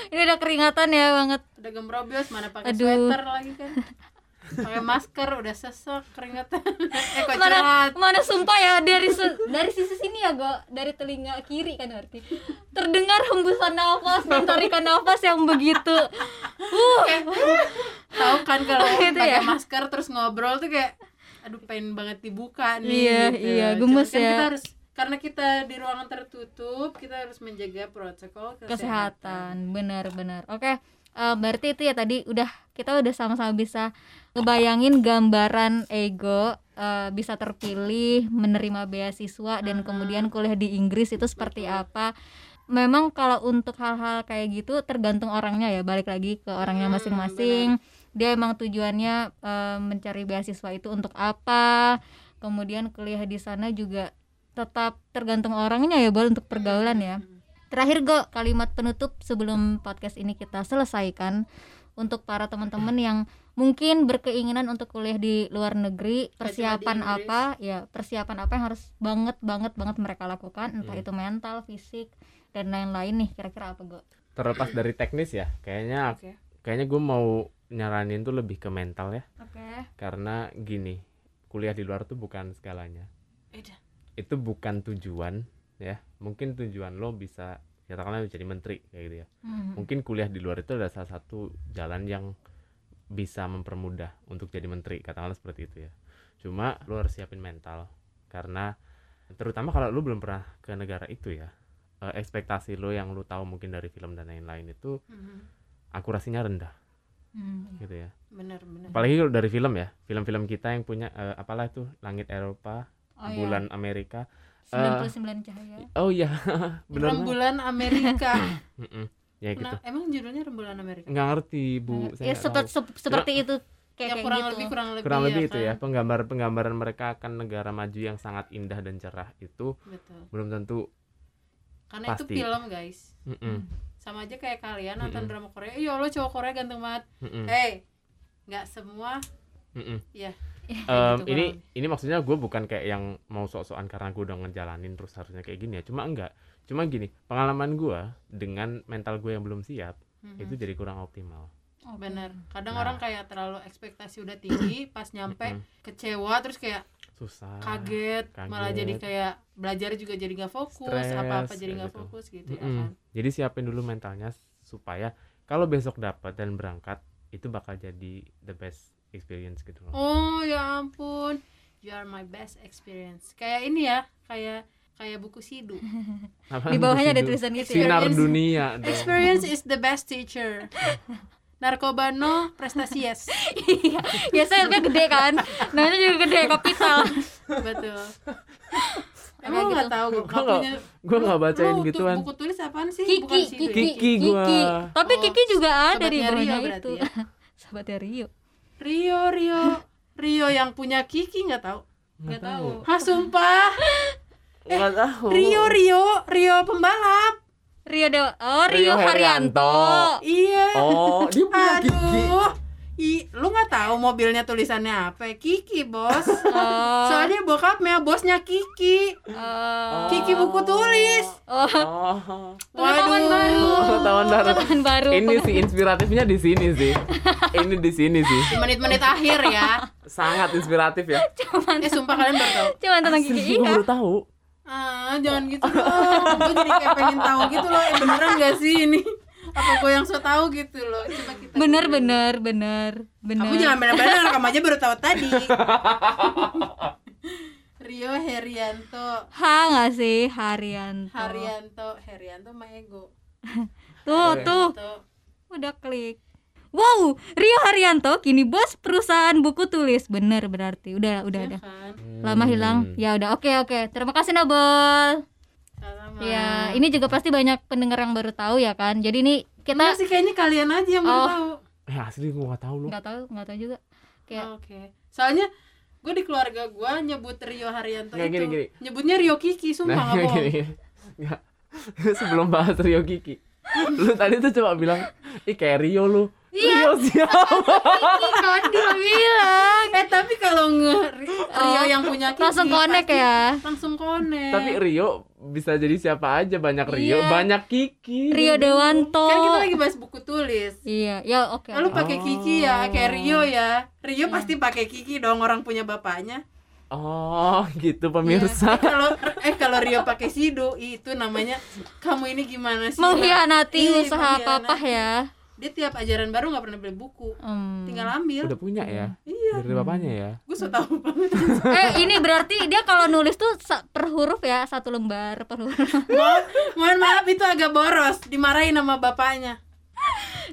ini udah keringatan ya banget Udah gembrobios, mana pakai sweater lagi kan. Pakai masker udah sesek keringatan. eh kok mana mana sumpah ya dari se- dari sisi sini ya go dari telinga kiri kan berarti terdengar hembusan nafas dan tarikan nafas yang begitu uh Tahu kan kalau Gitu pakai ya? masker terus ngobrol tuh kayak aduh pengen banget dibuka nih Iya, gitu. iya, gemes kan ya. kita harus karena kita di ruangan tertutup kita harus menjaga protokol kesehatan, kesehatan benar-benar oke eh, berarti itu ya tadi udah kita udah sama-sama bisa ngebayangin gambaran ego eh, bisa terpilih menerima beasiswa dan kemudian kuliah di Inggris itu seperti apa. Memang kalau untuk hal-hal kayak gitu tergantung orangnya ya balik lagi ke orangnya masing-masing. dia emang tujuannya eh, mencari beasiswa itu untuk apa. Kemudian kuliah di sana juga tetap tergantung orangnya ya bol untuk pergaulan ya. Terakhir Go, kalimat penutup sebelum podcast ini kita selesaikan. Untuk para teman-teman yang mungkin berkeinginan untuk kuliah di luar negeri, persiapan apa? Ya, persiapan apa yang harus banget banget banget mereka lakukan, entah Hmm. itu mental, fisik dan lain-lain nih. Kira-kira apa, Go? terlepas dari teknis ya kayaknya Oke. kayaknya gue mau nyaranin tuh lebih ke mental ya Oke. karena gini kuliah di luar tuh bukan segalanya Beda. itu bukan tujuan ya mungkin tujuan lo bisa katakanlah jadi menteri kayak gitu ya Hmm. mungkin kuliah di luar itu adalah salah satu jalan yang bisa mempermudah untuk jadi menteri katakanlah seperti itu ya cuma lo harus siapin mental karena terutama kalau lo belum pernah ke negara itu ya eh, ekspektasi lo yang lo tahu mungkin dari film dan lain-lain itu Mhm. akurasinya rendah Hmm. gitu ya benar benar apalagi kalau dari film ya film-film kita yang punya eh, apalah itu langit Eropa Oh, iya. bulan Amerika 99 cahaya. oh iya benar rembulan Amerika Ya gitu. nah, emang judulnya rembulan Amerika? Nggak ngerti bu. Saya Ya nggak sepet- tahu. sep- seperti itu kayak, ya kayak kurang gitu. lebih kurang lebih kurang lebih ya itu ya. Penggambar penggambaran mereka akan negara maju yang sangat indah dan cerah itu betul. belum tentu karena Pasti. itu film guys. Mm-mm, sama aja kayak kalian nonton Mm-mm. drama Korea. Iya lo cowok Korea ganteng banget. Mm-mm, hey nggak semua mm-mm. ya Em, gitu ini ini maksudnya gue bukan kayak yang mau sok-sokan karena gue udah ngejalanin terus harusnya kayak gini ya. Cuma enggak cuma gini pengalaman gue dengan mental gue yang belum siap Mhm. itu jadi kurang optimal Oke. bener kadang Nah. orang kayak terlalu ekspektasi udah tinggi pas nyampe Mm-mm. kecewa terus kayak susah kaget, malah kaget. jadi kayak belajar juga jadi nggak fokus apa apa jadi nggak gitu. fokus gitu ya Mm-mm. kan Jadi siapin dulu mentalnya supaya kalau besok dapat dan berangkat itu bakal jadi the best experience gitu loh. oh ya ampun you are my best experience kayak ini ya kayak kayak buku sidu Apa Di bawahnya ada tulisan gitu ya. Sinar Experience- dunia dong. experience is the best teacher narkoba no prestasi yes Iya, ya selnya gede kan. Namanya juga gede kapital. betul emang gitu. nggak tahu gue Gua nggak- Gue nggak bacain Lu gituan. buku tulis apaan sih Kiki, bukan Kiki, ya? Kiki gua. Tapi Oh, Kiki juga ada di Rio bawahnya itu. ya? Sobatnya Rio. Rio Rio Rio yang punya Kiki nggak tahu Nggak tahu. Hah sumpah Nggak tahu. Rio Rio Rio pembalap Rio Dewa. Oh, Rio Rio, Haryanto. Haryanto. Iya Oh, dia punya Kiki. Aduh I, lu nggak tahu mobilnya tulisannya apa? Kiki bos. Oh. Soalnya bokapnya bosnya Kiki. Oh. Kiki buku tulis. Oh, Oh. pengetahuan baru. Pengetahuan baru. Pengetahuan baru. Ini sih inspiratifnya di sini sih. Ini di sini sih. Menit-menit akhir ya. Sangat inspiratif ya. Eh sumpah kalian baru tahu. Cuman tentang Kiki Gue iya. baru tahu. Ah jangan gitu dong. Gue jadi kayak pengen tahu gitu loh. Eh beneran gak sih ini? Apa gue yang so tahu gitu loh? Coba kita. Bener googling. bener bener bener. Kamu jangan bener-bener kamu aja baru tahu tadi. Rio Herianto. Ha nggak sih Haryanto. Haryanto, Herianto mah ego. Tuh Tuh. udah klik. Wow, Rio Haryanto kini bos perusahaan buku tulis. Bener berarti. Udah udah Ya udah. kan? Lama hilang. Ya udah oke oke. Terima kasih Nabol. Sama. Ya, ini juga pasti banyak pendengar yang baru tahu ya kan. Jadi ini Enggak kita sih kayaknya kalian aja yang baru Oh. tahu. Eh asli gue gak tahu lu. nggak tahu nggak tahu juga. Kayak Oke. Soalnya gue di keluarga gue nyebut Rio Haryanto Nggak, itu gini, gini. nyebutnya Rio Kiki sumpah Nah, gini, gini. Nggak. Sebelum bahas Rio Kiki. Lu tadi tuh coba bilang, ih kayak Rio lu. Iya. Rio siapa? Kiki kan dia bilang. Eh tapi kalau nge Rio Oh, yang punya Kiki Langsung connect pasti ya. Langsung connect. Tapi Rio bisa jadi siapa aja banyak Rio, Iya. banyak Kiki. Rio Dewanto. kan kita lagi bahas buku tulis. Iya, ya oke. Lalu oke. pakai Oh. Kiki ya, kayak Rio ya. Rio Iya. pasti pakai Kiki dong orang punya bapaknya. Oh, gitu Iya. pemirsa. Eh kalau eh kalau Rio pakai Sido itu namanya kamu ini gimana sih? Mengkhianati usaha papa ya. Dia tiap ajaran baru nggak pernah beli buku. Hmm. tinggal ambil. Udah punya ya? iya. Dari bapaknya ya? gue so tau banget. Eh ini berarti dia kalau nulis tuh per huruf ya satu lembar per huruf. Mo- mohon maaf itu agak boros. Dimarahin sama bapaknya.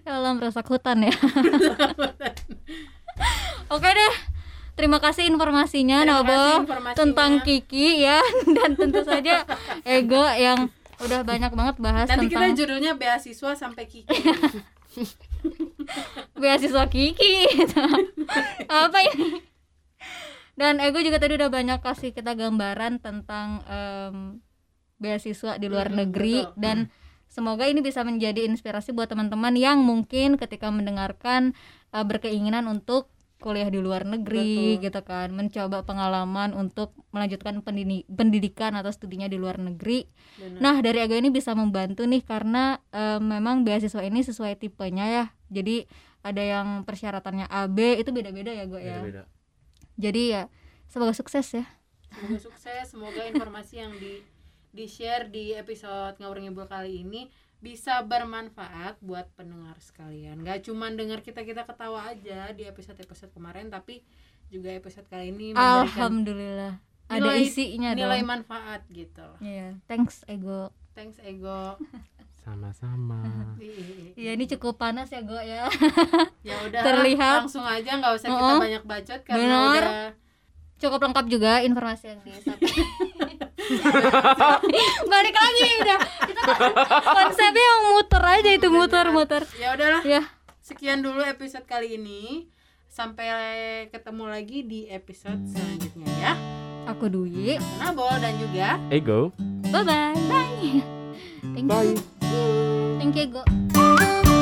Dalam rasa hutan ya. Oke deh. Terima kasih informasinya Terima Nobo kasih informasinya. tentang Kiki ya. Dan tentu saja Ego yang udah banyak banget bahas nanti kita tentang judulnya beasiswa sampai kiki beasiswa Kiki gitu. apa ini dan Ego juga tadi udah banyak kasih kita gambaran tentang em, beasiswa di luar Mm-mm, negeri betul. dan semoga ini bisa menjadi inspirasi buat teman-teman yang mungkin ketika mendengarkan eh, berkeinginan untuk kuliah di luar negeri Betul. gitu kan mencoba pengalaman untuk melanjutkan pendini- pendidikan atau studinya di luar negeri Benar. Nah dari Ego ini bisa membantu nih karena eh, memang beasiswa ini sesuai tipenya ya. Jadi ada yang persyaratannya AB itu beda-beda ya Go ya. Beda-beda. Jadi ya semoga sukses ya. semoga sukses semoga informasi yang di di share di episode ngawur ngibul kali ini bisa bermanfaat buat pendengar sekalian gak cuman dengar kita kita ketawa aja di episode episode kemarin tapi juga episode kali ini memberikan Alhamdulillah ada nilai- isinya nilai dong. manfaat gitu. Iya, thanks Ego. thanks ego Sama-sama. Ih, Iya ini cukup panas ya Go ya. ya udah Terlihat. langsung aja nggak usah kita Oh, banyak bacot karena benar. udah Cukup lengkap juga informasi yang disampaikan. Balik lagi udah. Kita konsepnya yang muter aja itu muter-muter. ya udahlah Ya. sekian dulu episode kali ini sampai ketemu lagi di episode selanjutnya ya Aku Dwi. Nabol dan juga Ego. Bye bye. Bye. Thank Bye. you. Thank you, Go.